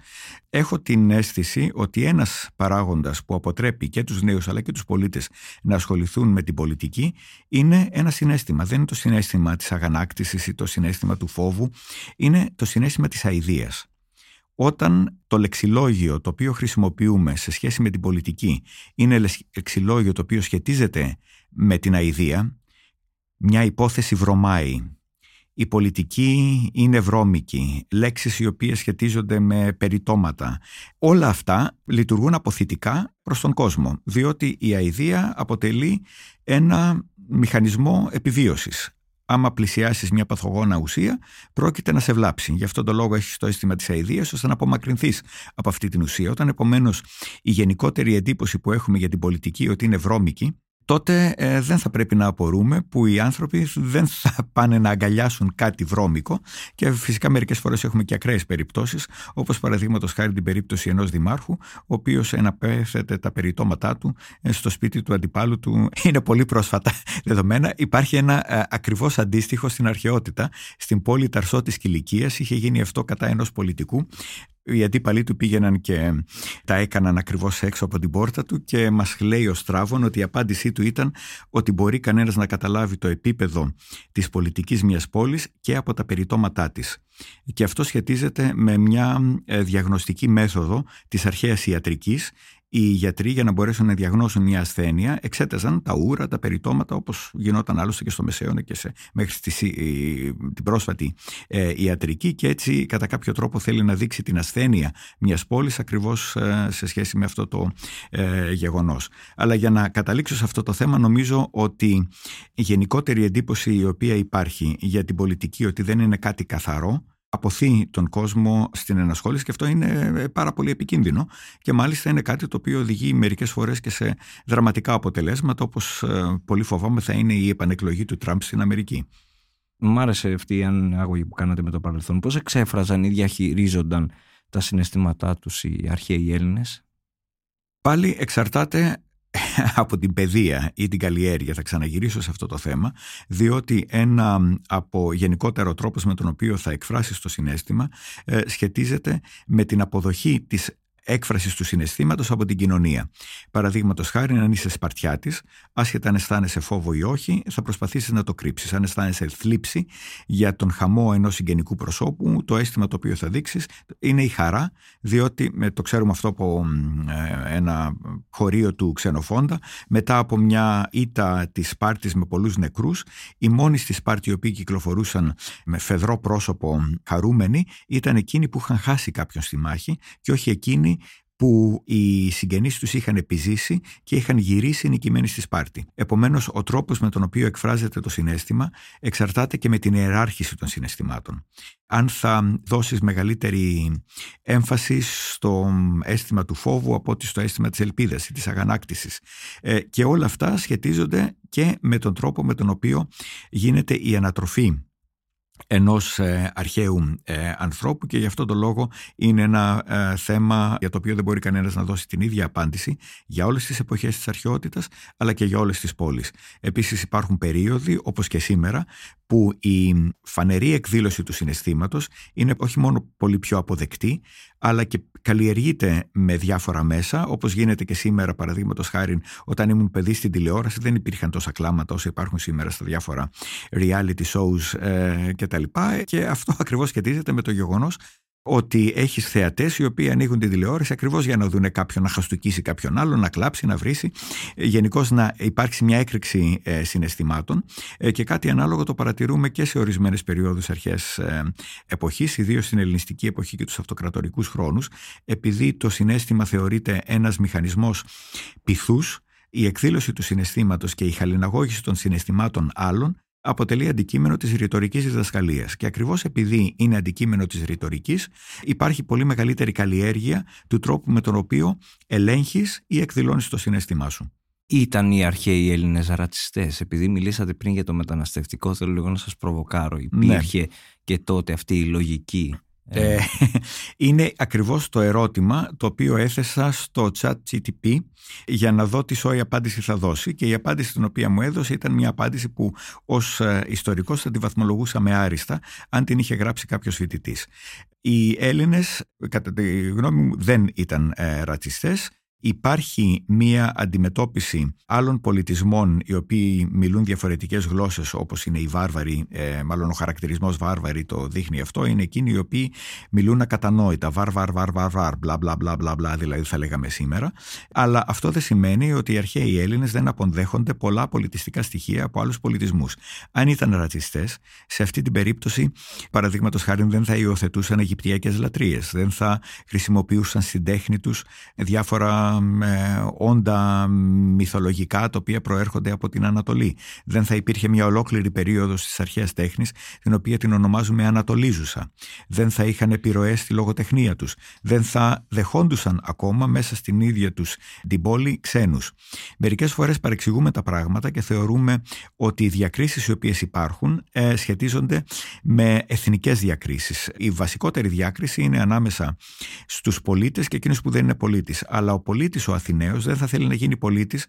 έχω την αίσθηση ότι ένας παράγοντας που αποτρέπει και τους νέους αλλά και τους πολίτες να ασχοληθούν με την πολιτική είναι ένα συνέστημα. Δεν είναι το συνέστημα της αγανάκτησης ή το συνέστημα του φόβου, είναι το συνέστημα της αηδίας. Όταν το λεξιλόγιο το οποίο χρησιμοποιούμε σε σχέση με την πολιτική είναι λεξιλόγιο το οποίο σχετίζεται με την αηδία, μια υπόθεση βρωμάει. Η πολιτική είναι βρώμικη, λέξεις οι οποίες σχετίζονται με περιτώματα. Όλα αυτά λειτουργούν αποθητικά προς τον κόσμο, διότι η αηδία αποτελεί ένα μηχανισμό επιβίωσης. Άμα πλησιάσεις μια παθογόνα ουσία, πρόκειται να σε βλάψει. Γι' αυτόν τον λόγο έχεις το αίσθημα της αηδίας, ώστε να απομακρυνθείς από αυτή την ουσία. Όταν επομένως η γενικότερη εντύπωση που έχουμε για την πολιτική ότι είναι βρώμικη, τότε ε, δεν θα πρέπει να απορούμε που οι άνθρωποι δεν θα πάνε να αγκαλιάσουν κάτι βρώμικο και φυσικά μερικές φορές έχουμε και ακραίες περιπτώσεις όπως παραδείγματος χάρη την περίπτωση ενός δημάρχου ο οποίος εναπέθεται τα περιτώματά του ε, στο σπίτι του αντιπάλου του. Είναι πολύ πρόσφατα δεδομένα. Υπάρχει ένα ε, ακριβώς αντίστοιχο στην αρχαιότητα. Στην πόλη Ταρσό της Κιλικίας είχε γίνει αυτό κατά ενός πολιτικού οι αντίπαλοι του πήγαιναν και τα έκαναν ακριβώς έξω από την πόρτα του και μας λέει ο Στράβων ότι η απάντησή του ήταν ότι μπορεί κανένας να καταλάβει το επίπεδο της πολιτικής μιας πόλης και από τα περιτώματά της. Και αυτό σχετίζεται με μια ε, διαγνωστική μέθοδο της αρχαίας ιατρικής οι γιατροί για να μπορέσουν να διαγνώσουν μια ασθένεια εξέταζαν τα ούρα, τα περιτώματα όπως γινόταν άλλωστε και στο Μεσαίωνα και σε, μέχρι στη, την πρόσφατη ε, ιατρική και έτσι κατά κάποιο τρόπο θέλει να δείξει την ασθένεια μιας πόλης ακριβώς ε, σε σχέση με αυτό το ε, γεγονός. Αλλά για να καταλήξω σε αυτό το θέμα νομίζω ότι η γενικότερη εντύπωση η οποία υπάρχει για την πολιτική ότι δεν είναι κάτι καθαρό αποθεί τον κόσμο στην ενασχόληση και αυτό είναι ε, πάρα πολύ επικίνδυνο και μάλιστα είναι κάτι το οποίο οδηγεί μερικές φορές και σε δραματικά αποτελέσματα όπως ε, πολύ φοβάμαι θα είναι η επανεκλογή του Τραμπ στην Αμερική. Μ' άρεσε αυτή η ανάγωγη που κάνατε με το παρελθόν. Πώς εξέφραζαν ή διαχειρίζονταν τα συναισθήματά τους οι αρχαίοι Έλληνες; Πάλι εξαρτάται από την παιδεία ή την καλλιέργεια, θα ξαναγυρίσω σε αυτό το θέμα, διότι ένα από γενικότερο τρόπος με τον οποίο θα εκφράσεις το συνέστημα ε, σχετίζεται με την αποδοχή της έκφρασης του συναισθήματος από την κοινωνία. Παραδείγματος χάρη, αν είσαι Σπαρτιάτης, άσχετα αν αισθάνεσαι φόβο ή όχι, θα προσπαθήσεις να το κρύψεις. Αν αισθάνεσαι θλίψη για τον χαμό ενός συγγενικού προσώπου, το αίσθημα το οποίο θα δείξεις είναι η χαρά, διότι το ξέρουμε αυτό από ε, ένα χωρίο του Ξενοφόντα, μετά από μια ήττα της Σπάρτης με πολλούς νεκρούς, οι μόνοι στη Σπάρτη οι οποίοι κυκλοφορούσαν με φεδρό πρόσωπο χαρούμενοι ήταν εκείνοι που είχαν χάσει κάποιον στη μάχη και όχι εκείνοι που οι συγγενείς τους είχαν επιζήσει και είχαν γυρίσει νικημένοι στη Σπάρτη. Επομένως, ο τρόπος με τον οποίο εκφράζεται το συνέστημα εξαρτάται και με την ιεράρχηση των συναισθημάτων. Αν θα δώσεις μεγαλύτερη έμφαση στο αίσθημα του φόβου από ότι στο αίσθημα της ελπίδας ή της αγανάκτησης. Ε, και όλα αυτά σχετίζονται και με τον τρόπο με τον οποίο γίνεται η ανατροφή ενός ε, αρχαίου ε, ανθρώπου και γι' αυτό το λόγο είναι ένα ε, θέμα για το οποίο δεν μπορεί κανένας να δώσει την ίδια απάντηση για όλες τις εποχές της αρχαιότητας αλλά και για όλες τις πόλεις. Επίσης υπάρχουν περίοδοι όπως και σήμερα που η φανερή εκδήλωση του συναισθήματος είναι όχι μόνο πολύ πιο αποδεκτή αλλά και καλλιεργείται με διάφορα μέσα, όπως γίνεται και σήμερα παραδείγματος χάρη όταν ήμουν παιδί στην τηλεόραση δεν υπήρχαν τόσα κλάματα όσο υπάρχουν σήμερα στα διάφορα reality shows ε, κτλ. Και, και αυτό ακριβώς σχετίζεται με το γεγονός ότι έχεις θεατές οι οποίοι ανοίγουν την τηλεόραση ακριβώς για να δουν κάποιον να χαστοκίσει κάποιον άλλο, να κλάψει, να βρίσει. Γενικώς να υπάρξει μια έκρηξη ε, συναισθημάτων. Ε, και κάτι ανάλογο το παρατηρούμε και σε ορισμένες περιόδους αρχές ε, εποχής, ιδίως στην ελληνιστική εποχή και τους αυτοκρατορικούς χρόνους, επειδή το συνέστημα θεωρείται ένας μηχανισμός πυθούς. Η εκδήλωση του συναισθήματος και η χαλιναγώγηση των συναισθημάτων άλλων αποτελεί αντικείμενο της ρητορικής διδασκαλίας και ακριβώς επειδή είναι αντικείμενο της ρητορικής, υπάρχει πολύ μεγαλύτερη καλλιέργεια του τρόπου με τον οποίο ελέγχεις ή εκδηλώνεις το συνέστημά σου. Ήταν οι αρχαίοι Έλληνες ρατσιστές. Επειδή μιλήσατε πριν για το μεταναστευτικό, θέλω λίγο να σας προβοκάρω. Υπήρχε ναι. και τότε αυτή η λογική ε, ε, είναι ακριβώς το ερώτημα το οποίο έθεσα στο chat GTP για να δω τι η απάντηση θα δώσει και η απάντηση την οποία μου έδωσε ήταν μια απάντηση που ως ε, ιστορικός θα τη βαθμολογούσα με άριστα αν την είχε γράψει κάποιος φοιτητής. Οι Έλληνες κατά τη γνώμη μου δεν ήταν ε, ρατσιστές υπάρχει μία αντιμετώπιση άλλων πολιτισμών οι οποίοι μιλούν διαφορετικές γλώσσες όπως είναι οι βάρβαροι, ε, μάλλον ο χαρακτηρισμός βάρβαροι το δείχνει αυτό, είναι εκείνοι οι οποίοι μιλούν ακατανόητα, βάρ, βάρ, βάρ, βάρ, βάρ, μπλα, μπλα, μπλα, μπλα, μπλα, δηλαδή θα λέγαμε σήμερα. Αλλά αυτό δεν σημαίνει ότι οι αρχαίοι Έλληνες δεν αποδέχονται πολλά πολιτιστικά στοιχεία από άλλους πολιτισμούς. Αν ήταν ρατσιστές, σε αυτή την περίπτωση, παραδείγματος χάρη δεν θα υιοθετούσαν αιγυπτιακές λατρείες, δεν θα χρησιμοποιούσαν στην τέχνη τους διάφορα ε, όντα μυθολογικά τα οποία προέρχονται από την Ανατολή. Δεν θα υπήρχε μια ολόκληρη περίοδος της αρχαίας τέχνης την οποία την ονομάζουμε Ανατολίζουσα. Δεν θα είχαν επιρροές στη λογοτεχνία τους. Δεν θα δεχόντουσαν ακόμα μέσα στην ίδια τους την πόλη ξένους. Μερικές φορές παρεξηγούμε τα πράγματα και θεωρούμε ότι οι διακρίσεις οι οποίες υπάρχουν ε, σχετίζονται με εθνικές διακρίσεις. Η βασικότερη διάκριση είναι ανάμεσα στους πολίτες και εκείνους που δεν είναι πολίτης. Αλλά ο πολίτης ο Αθηναίος δεν θα θέλει να γίνει πολίτης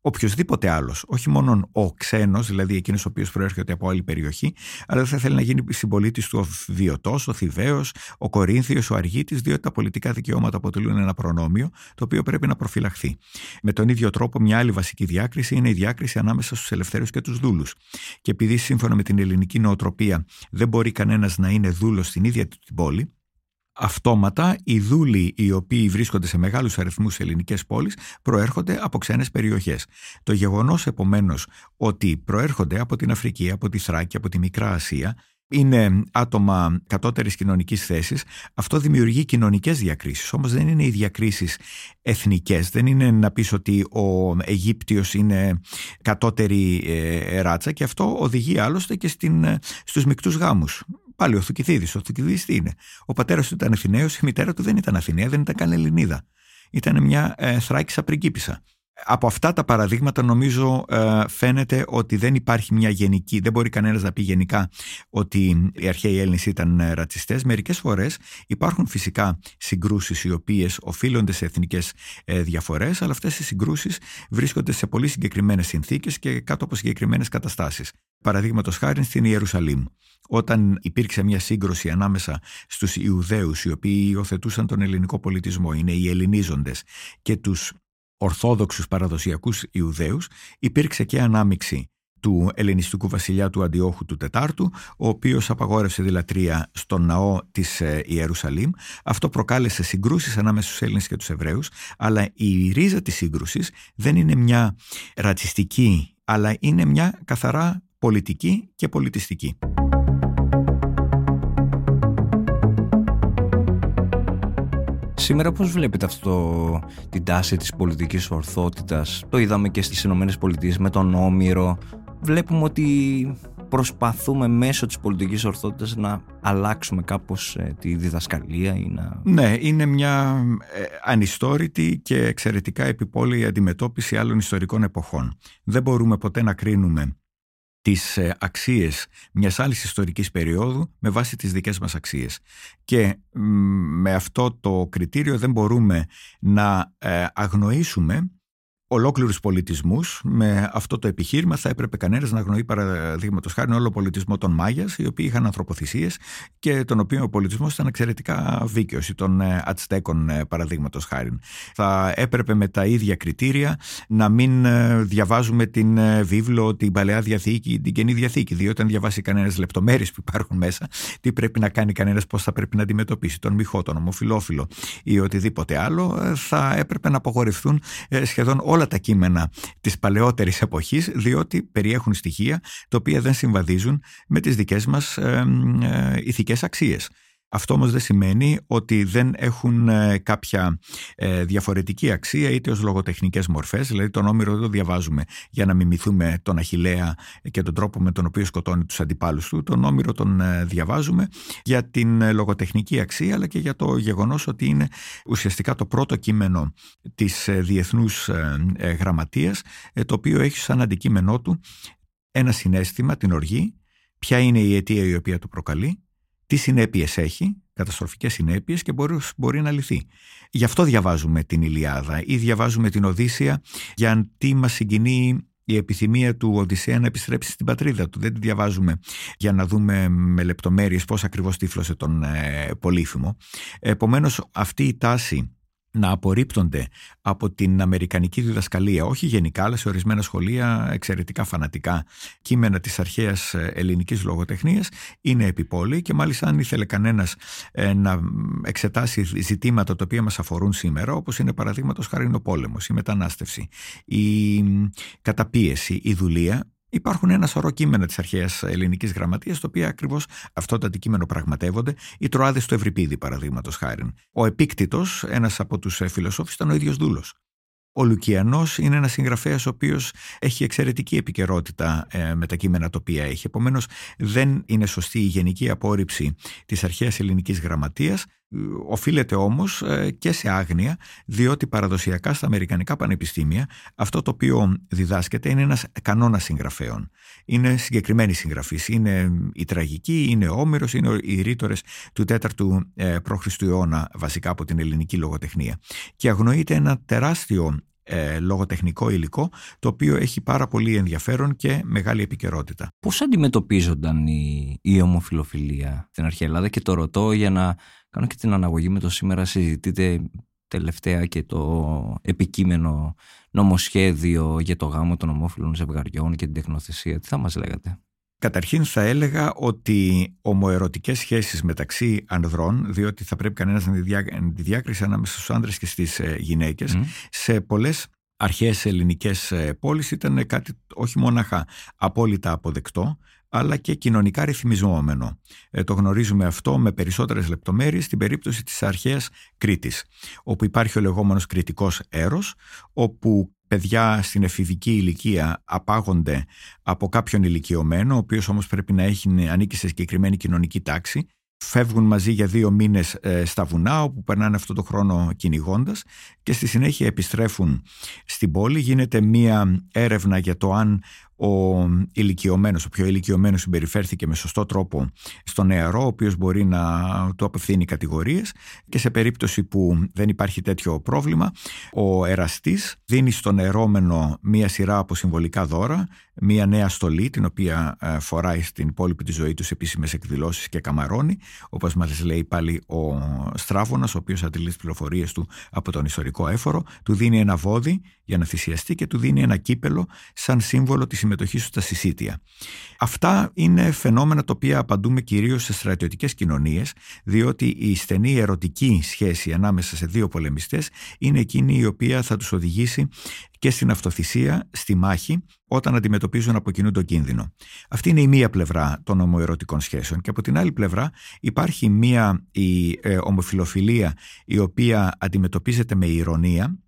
οποιοδήποτε άλλος. Όχι μόνο ο ξένος, δηλαδή εκείνος ο οποίος προέρχεται από άλλη περιοχή, αλλά δεν θα θέλει να γίνει συμπολίτης του ο Βιωτό, ο Θηβαίος, ο Κορίνθιος, ο Αργίτης, διότι τα πολιτικά δικαιώματα αποτελούν ένα προνόμιο το οποίο πρέπει να προφυλαχθεί. Με τον ίδιο τρόπο, μια άλλη βασική διάκριση είναι η διάκριση ανάμεσα στους ελευθέρους και τους δούλους. Και επειδή σύμφωνα με την ελληνική νοοτροπία δεν μπορεί κανένας να είναι δούλος στην ίδια την πόλη, Αυτόματα, οι δούλοι οι οποίοι βρίσκονται σε μεγάλους αριθμούς σε ελληνικές πόλεις προέρχονται από ξένες περιοχές. Το γεγονός επομένως ότι προέρχονται από την Αφρική, από τη Θράκη, από τη Μικρά Ασία είναι άτομα κατώτερης κοινωνικής θέσης, αυτό δημιουργεί κοινωνικές διακρίσεις. Όμως δεν είναι οι διακρίσεις εθνικές. Δεν είναι να πεις ότι ο Αιγύπτιος είναι κατώτερη ε, ράτσα και αυτό οδηγεί άλλωστε και ε, στους μεικτούς γάμους. Πάλι ο Θουκυθίδη. Ο Θουκυθίδη τι είναι; Ο πατέρας του ήταν Αθηναίος, η μητέρα του δεν ήταν Αθηναία, δεν ήταν καν Ελληνίδα. Ήταν μια ε, θράκησα πριγκίπισσα. Από αυτά τα παραδείγματα νομίζω ε, φαίνεται ότι δεν υπάρχει μια γενική, δεν μπορεί κανένας να πει γενικά ότι οι αρχαίοι Έλληνες ήταν ε, ρατσιστές. Μερικές φορές υπάρχουν φυσικά συγκρούσεις οι οποίες οφείλονται σε εθνικές ε, διαφορές, αλλά αυτές οι συγκρούσεις βρίσκονται σε πολύ συγκεκριμένες συνθήκες και κάτω από συγκεκριμένες καταστάσεις. Παραδείγματος χάρη στην Ιερουσαλήμ. Όταν υπήρξε μια σύγκρουση ανάμεσα στους Ιουδαίους οι οποίοι υιοθετούσαν τον ελληνικό πολιτισμό, είναι οι Ελληνίζοντες και τους Ορθόδοξους παραδοσιακούς Ιουδαίους υπήρξε και ανάμιξη του ελληνιστικού βασιλιά του Αντιόχου του Τετάρτου, ο οποίος απαγόρευσε τη λατρεία στον ναό της ε, Ιερουσαλήμ. Αυτό προκάλεσε συγκρούσεις ανάμεσα στους Έλληνες και τους Εβραίους, αλλά η ρίζα της σύγκρουσης δεν είναι μια ρατσιστική, αλλά είναι μια καθαρά πολιτική και πολιτιστική. Σήμερα πώς βλέπετε αυτό την τάση της πολιτικής ορθότητας; Το είδαμε και στις Ηνωμένες Πολιτείες με τον Όμηρο. Βλέπουμε ότι προσπαθούμε μέσω της πολιτικής ορθότητας να αλλάξουμε κάπως ε, τη διδασκαλία ή να... Ναι, είναι μια ε, ανιστόρητη και εξαιρετικά επιπόλαιη αντιμετώπιση άλλων ιστορικών εποχών. Δεν μπορούμε ποτέ να κρίνουμε τις ε, αξίες μιας άλλης ιστορικής περίοδου με βάση τις δικές μας αξίες. Και με αυτό το κριτήριο δεν μπορούμε να ε, αγνοήσουμε ολόκληρους πολιτισμούς με αυτό το επιχείρημα θα έπρεπε κανένας να γνωρίζει παραδείγματος χάρη όλο ο πολιτισμό των Μάγιας οι οποίοι είχαν ανθρωποθυσίες και τον οποίο ο πολιτισμός ήταν εξαιρετικά βίκαιος ή των ε, Ατστέκων ε, παραδείγματος χάρη. Θα έπρεπε με τα ίδια κριτήρια να μην ε, διαβάζουμε την βίβλο, την Παλαιά Διαθήκη, την Καινή Διαθήκη διότι αν διαβάσει κανένας λεπτομέρειες που υπάρχουν μέσα τι πρέπει να κάνει κανένας, πώς θα πρέπει να αντιμετωπίσει τον μυχό, τον ομοφιλόφιλο ή οτιδήποτε άλλο θα έπρεπε να απογορευτούν σχεδόν όλα τα κείμενα της παλαιότερης εποχής διότι περιέχουν στοιχεία τα οποία δεν συμβαδίζουν με τις δικές μας ε, ε, ηθικές αξίες. Αυτό όμως δεν σημαίνει ότι δεν έχουν ε, κάποια ε, διαφορετική αξία είτε ως λογοτεχνικές μορφές, δηλαδή τον Όμηρο δεν το διαβάζουμε για να μιμηθούμε τον Αχιλέα και τον τρόπο με τον οποίο σκοτώνει τους αντιπάλους του. Τον Όμηρο τον ε, διαβάζουμε για την λογοτεχνική αξία αλλά και για το γεγονός ότι είναι ουσιαστικά το πρώτο κείμενο της διεθνούς γραμματείας το οποίο έχει σαν αντικείμενό του ένα συνέστημα, την οργή, ποια είναι η αιτία η οποία του προκαλεί; Τι συνέπειες έχει, καταστροφικές συνέπειες και μπορεί, μπορεί να λυθεί. Γι' αυτό διαβάζουμε την Ηλιάδα ή διαβάζουμε την Οδύσσια για τι μας συγκινεί η επιθυμία του Οδυσσέα να επιστρέψει στην πατρίδα του. Δεν τη διαβάζουμε για να δούμε με λεπτομέρειες πώς ακριβώς τύφλωσε τον ε, Πολύφημο. Επομένως αυτή η τάση να απορρίπτονται από την αμερικανική διδασκαλία, όχι γενικά, αλλά σε ορισμένα σχολεία εξαιρετικά φανατικά κείμενα της αρχαίας ε, ελληνικής λογοτεχνίας, είναι επιπόλαιοι και μάλιστα αν ήθελε κανένας ε, να εξετάσει ζητήματα τα οποία μας αφορούν σήμερα, όπως είναι παραδείγματος χάρη ο πόλεμος, η μετανάστευση, η καταπίεση, η δουλεία, Υπάρχουν ένα σωρό κείμενα της αρχαίας ελληνικής γραμματείας, τα οποία ακριβώς αυτό το αντικείμενο πραγματεύονται. Οι Τροάδε του Ευρυπίδη, παραδείγματος χάρη. Ο Επίκτητος, ένας από τους ε, φιλοσόφους, ήταν ο ίδιος δούλος. Ο Λουκιανός είναι ένας συγγραφέας ο οποίος έχει εξαιρετική επικαιρότητα ε, με τα κείμενα τα οποία έχει. Επομένως, δεν είναι σωστή η γενική απόρριψη της αρχαίας ελληνικής γραμματείας. Οφείλεται όμως ε, και σε άγνοια, διότι παραδοσιακά στα Αμερικανικά πανεπιστήμια αυτό το οποίο διδάσκεται είναι ένας κανόνας συγγραφέων. Είναι συγκεκριμένοι συγγραφείς. Είναι η τραγική, είναι ο Όμηρος, είναι οι ρήτορες του 4ου ε, π.Χ. αιώνα βασικά από την ελληνική λογοτεχνία. Και αγνοείται ένα τεράστιο ε, λογοτεχνικό υλικό το οποίο έχει πάρα πολύ ενδιαφέρον και μεγάλη επικαιρότητα. Πώς αντιμετωπίζονταν η, η ομοφιλοφιλία στην αρχαία Ελλάδα; Και το ρωτώ για να κάνω και την αναγωγή με το σήμερα συζητείτε τελευταία και το επικείμενο νομοσχέδιο για το γάμο των ομόφυλων ζευγαριών και την τεχνοθεσία. Τι θα μας λέγατε; Καταρχήν θα έλεγα ότι ομοερωτικές σχέσεις μεταξύ ανδρών, διότι θα πρέπει κανένας να τη διάκριση ανάμεσα στους άνδρες και στις ε, γυναίκες, σε πολλές αρχαίες ελληνικές ε, πόλεις ήταν κάτι όχι μόναχα απόλυτα αποδεκτό, αλλά και κοινωνικά ρυθμιζόμενο. Ε, το γνωρίζουμε αυτό με περισσότερες λεπτομέρειες στην περίπτωση της αρχαίας Κρήτης, όπου υπάρχει ο λεγόμενος κριτικός έρος, όπου παιδιά στην εφηβική ηλικία απάγονται από κάποιον ηλικιωμένο, ο οποίος όμως πρέπει να έχει, ανήκει σε συγκεκριμένη κοινωνική τάξη φεύγουν μαζί για δύο μήνες ε, στα βουνά όπου περνάνε αυτό το χρόνο κυνηγώντας και στη συνέχεια επιστρέφουν στην πόλη. Γίνεται μία έρευνα για το αν ο ηλικιωμένος, ο πιο ηλικιωμένος συμπεριφέρθηκε με σωστό τρόπο στο νεαρό, ο οποίος μπορεί να του απευθύνει κατηγορίες και σε περίπτωση που δεν υπάρχει τέτοιο πρόβλημα, ο εραστής δίνει στον νερώμενο μία σειρά από συμβολικά δώρα, μία νέα στολή, την οποία ε, φοράει στην υπόλοιπη τη ζωή τους σε επίσημες εκδηλώσεις και καμαρώνει, όπως μας λέει πάλι ο Στράβωνας, ο οποίος αντιλεί τις πληροφορίες του από τον ιστορικό έφορο, του δίνει ένα βόδι για να θυσιαστεί και του δίνει ένα κύπελο σαν σύμβολο της συμμετοχή του στα συσίτια. Αυτά είναι φαινόμενα τα οποία απαντούμε κυρίως σε στρατιωτικές κοινωνίες, διότι η στενή ερωτική σχέση ανάμεσα σε δύο πολεμιστές είναι εκείνη η οποία θα τους οδηγήσει και στην αυτοθυσία, στη μάχη, όταν αντιμετωπίζουν από κοινού τον κίνδυνο. Αυτή είναι η μία πλευρά των ομοερωτικών σχέσεων. Και από την άλλη πλευρά υπάρχει μία η ε, ομοφιλοφιλία η οποία αντιμετωπίζεται με ηρωνία,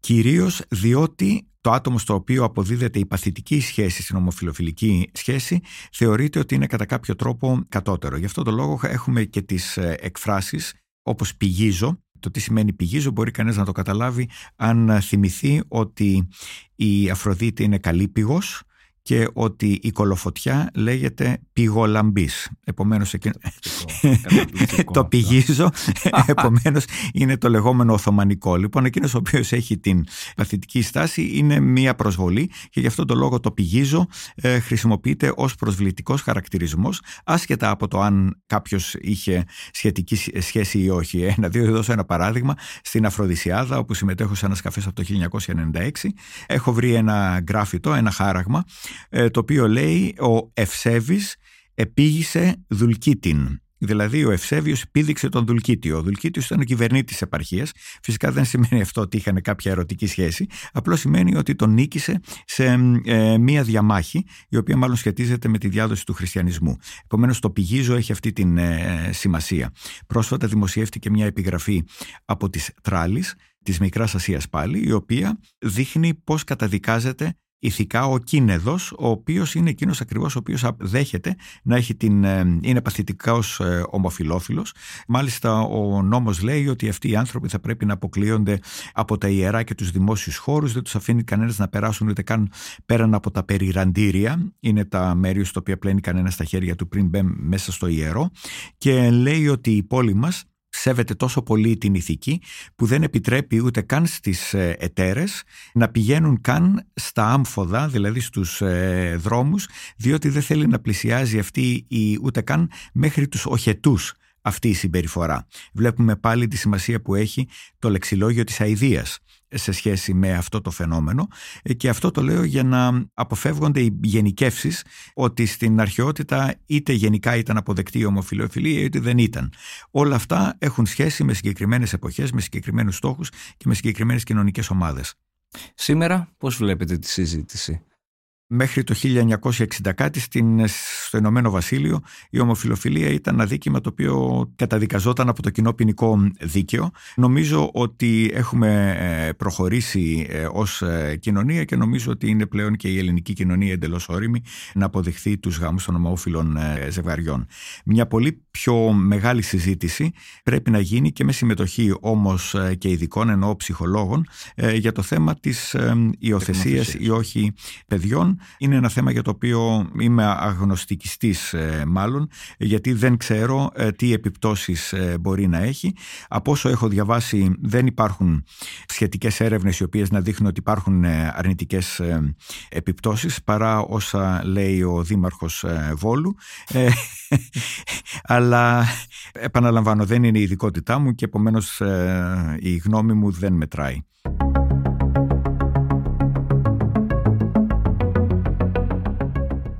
κυρίως διότι το άτομο στο οποίο αποδίδεται η παθητική σχέση στην ομοφιλοφιλική σχέση θεωρείται ότι είναι κατά κάποιο τρόπο κατώτερο. Γι' αυτό το λόγο έχουμε και τις ε, εκφράσεις όπως πηγίζω. Το τι σημαίνει πηγίζω μπορεί κανείς να το καταλάβει αν θυμηθεί ότι η Αφροδίτη είναι καλή πηγός και ότι η κολοφωτιά λέγεται πηγολαμπής. Επομένως το πηγίζω, επομένως είναι το λεγόμενο οθωμανικό. Λοιπόν, εκείνος ο οποίος έχει την παθητική στάση είναι μία προσβολή και γι' αυτό το λόγο το πηγίζω ε, χρησιμοποιείται ως προσβλητικός χαρακτηρισμός άσχετα από το αν κάποιος είχε σχετική σχέση ή όχι. Ένα, δύο, δώσω ένα παράδειγμα. Στην Αφροδισιάδα, όπου συμμετέχω σε ένα σκαφές από το 1996, έχω βρει ένα γκράφιτο, ένα χάραγμα ε, το οποίο λέει ο Ευσέβης επίγησε Δουλκίτιν. Δηλαδή ο Ευσέβιος πήδηξε τον Δουλκίτιο. Ο Δουλκίτιος ήταν ο κυβερνήτης της επαρχίας. Φυσικά δεν σημαίνει αυτό ότι είχαν κάποια ερωτική σχέση. Απλώς σημαίνει ότι τον νίκησε σε ε, μία διαμάχη η οποία μάλλον σχετίζεται με τη διάδοση του χριστιανισμού. Επομένως το πηγίζω έχει αυτή την ε, σημασία. Πρόσφατα δημοσιεύτηκε μια επιγραφή από τις Τράλης της Μικράς Ασίας πάλι, η οποία δείχνει πώς καταδικάζεται ηθικά ο Κίνεδος, ο οποίος είναι εκείνος ακριβώς ο οποίος δέχεται να έχει την, ε, είναι παθητικός ε, ομοφιλόφιλος. Μάλιστα ο νόμος λέει ότι αυτοί οι άνθρωποι θα πρέπει να αποκλείονται από τα ιερά και τους δημόσιους χώρους, δεν τους αφήνει κανένας να περάσουν ούτε καν πέραν από τα περιραντήρια, είναι τα μέρη στο οποία πλένει κανένας στα χέρια του πριν μπαίνει μέσα στο ιερό. Και λέει ότι η πόλη μας σέβεται τόσο πολύ την ηθική που δεν επιτρέπει ούτε καν στις ε, εταίρες να πηγαίνουν καν στα άμφοδα, δηλαδή στους ε, δρόμους, διότι δεν θέλει να πλησιάζει αυτή η, ούτε καν μέχρι τους οχετούς αυτή η συμπεριφορά. Βλέπουμε πάλι τη σημασία που έχει το λεξιλόγιο της αηδίας σε σχέση με αυτό το φαινόμενο ε, και αυτό το λέω για να αποφεύγονται οι γενικεύσεις ότι στην αρχαιότητα είτε γενικά ήταν αποδεκτή η ομοφιλοφιλία είτε δεν ήταν. Όλα αυτά έχουν σχέση με συγκεκριμένες εποχές, με συγκεκριμένους στόχους και με συγκεκριμένες κοινωνικές ομάδες. Σήμερα πώς βλέπετε τη συζήτηση; Μέχρι το 1960 κάτι στην, στο Ηνωμένο Βασίλειο η ομοφιλοφιλία ήταν ένα δίκημα το οποίο καταδικαζόταν από το κοινό ποινικό δίκαιο. Νομίζω ότι έχουμε ε, προχωρήσει ε, ως ε, κοινωνία και νομίζω ότι είναι πλέον και η ελληνική κοινωνία εντελώς όρημη να αποδεχθεί τους γάμους των ομόφυλων ζευγαριών. Μια πολύ πιο μεγάλη συζήτηση πρέπει να γίνει και με συμμετοχή όμως και ειδικών εννοώ ψυχολόγων για το θέμα της υιοθεσίας ή όχι παιδιών είναι ένα θέμα για το οποίο είμαι αγνωστικιστής ε, μάλλον γιατί δεν ξέρω ε, τι επιπτώσεις ε, μπορεί να έχει. Από όσο έχω διαβάσει δεν υπάρχουν σχετικές έρευνες οι οποίες να δείχνουν ότι υπάρχουν αρνητικές επιπτώσεις παρά όσα λέει ο Δήμαρχος Βόλου αλλά επαναλαμβάνω δεν είναι η ειδικότητά μου και επομένως η γνώμη μου δεν μετράει.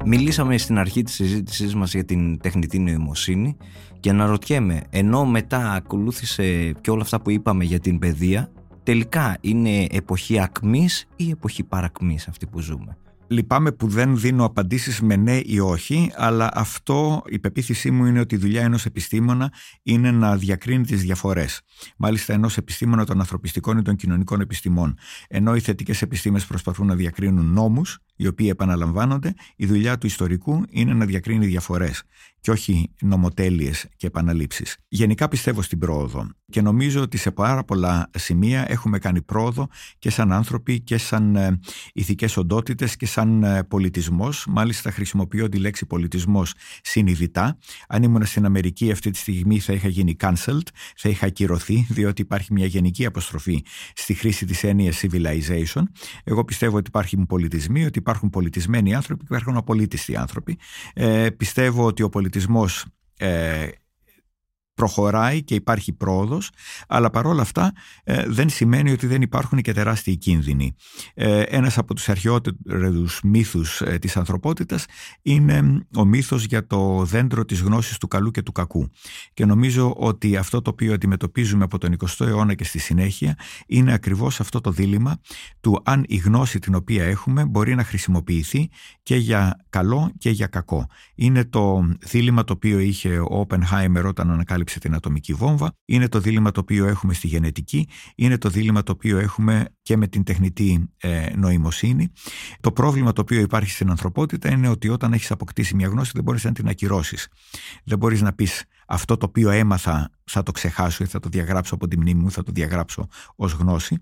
Μιλήσαμε στην αρχή της συζήτησής μας για την τεχνητή νοημοσύνη και αναρωτιέμαι, ενώ μετά ακολούθησε και όλα αυτά που είπαμε για την παιδεία, τελικά είναι εποχή ακμής ή εποχή παρακμής αυτή που ζούμε; Λυπάμαι που δεν δίνω απαντήσεις με ναι ή όχι, αλλά αυτό η πεποίθησή μου είναι ότι η δουλειά ενός επιστήμονα είναι να διακρίνει τις διαφορές. Μάλιστα ενός επιστήμονα των ανθρωπιστικών ή των κοινωνικών επιστημών. Ενώ οι θετικές επιστήμες προσπαθούν να διακρίνουν νόμους, οι οποίοι επαναλαμβάνονται, η δουλειά του ιστορικού είναι να διακρίνει διαφορές και όχι νομοτέλειες και επαναλήψεις. Γενικά πιστεύω στην πρόοδο και νομίζω ότι σε πάρα πολλά σημεία έχουμε κάνει πρόοδο και σαν άνθρωποι και σαν ε, ηθικές οντότητες και σαν ε, πολιτισμός. Μάλιστα χρησιμοποιώ τη λέξη πολιτισμός συνειδητά. Αν ήμουν στην Αμερική αυτή τη στιγμή θα είχα γίνει cancelled, θα είχα ακυρωθεί διότι υπάρχει μια γενική αποστροφή στη χρήση της έννοιας civilization. Εγώ πιστεύω ότι υπάρχουν πολιτισμοί, ότι υπάρχουν πολιτισμένοι άνθρωποι και υπάρχουν απολύτιστοι άνθρωποι. Ε, πιστεύω ότι ο πολιτισμός ε, προχωράει και υπάρχει πρόοδος, αλλά παρόλα αυτά ε, δεν σημαίνει ότι δεν υπάρχουν και τεράστιοι κίνδυνοι. Ε, ένας από τους αρχαιότερους μύθους ε, της ανθρωπότητας είναι ο μύθος για το δέντρο της γνώσης του καλού και του κακού. Και νομίζω ότι αυτό το οποίο αντιμετωπίζουμε από τον 20ο αιώνα και στη συνέχεια είναι ακριβώς αυτό το δίλημα του αν η γνώση την οποία έχουμε μπορεί να χρησιμοποιηθεί και για καλό και για κακό. Είναι το δίλημα το οποίο είχε ο Όπενχάιμερ όταν ανακάλυψε την ατομική βόμβα, είναι το δίλημα το οποίο έχουμε στη γενετική, είναι το δίλημα το οποίο έχουμε και με την τεχνητή ε, νοημοσύνη. Το πρόβλημα το οποίο υπάρχει στην ανθρωπότητα είναι ότι όταν έχεις αποκτήσει μια γνώση δεν μπορείς να την ακυρώσεις. Δεν μπορείς να πεις αυτό το οποίο έμαθα θα το ξεχάσω ή θα το διαγράψω από τη μνήμη μου, θα το διαγράψω ως γνώση.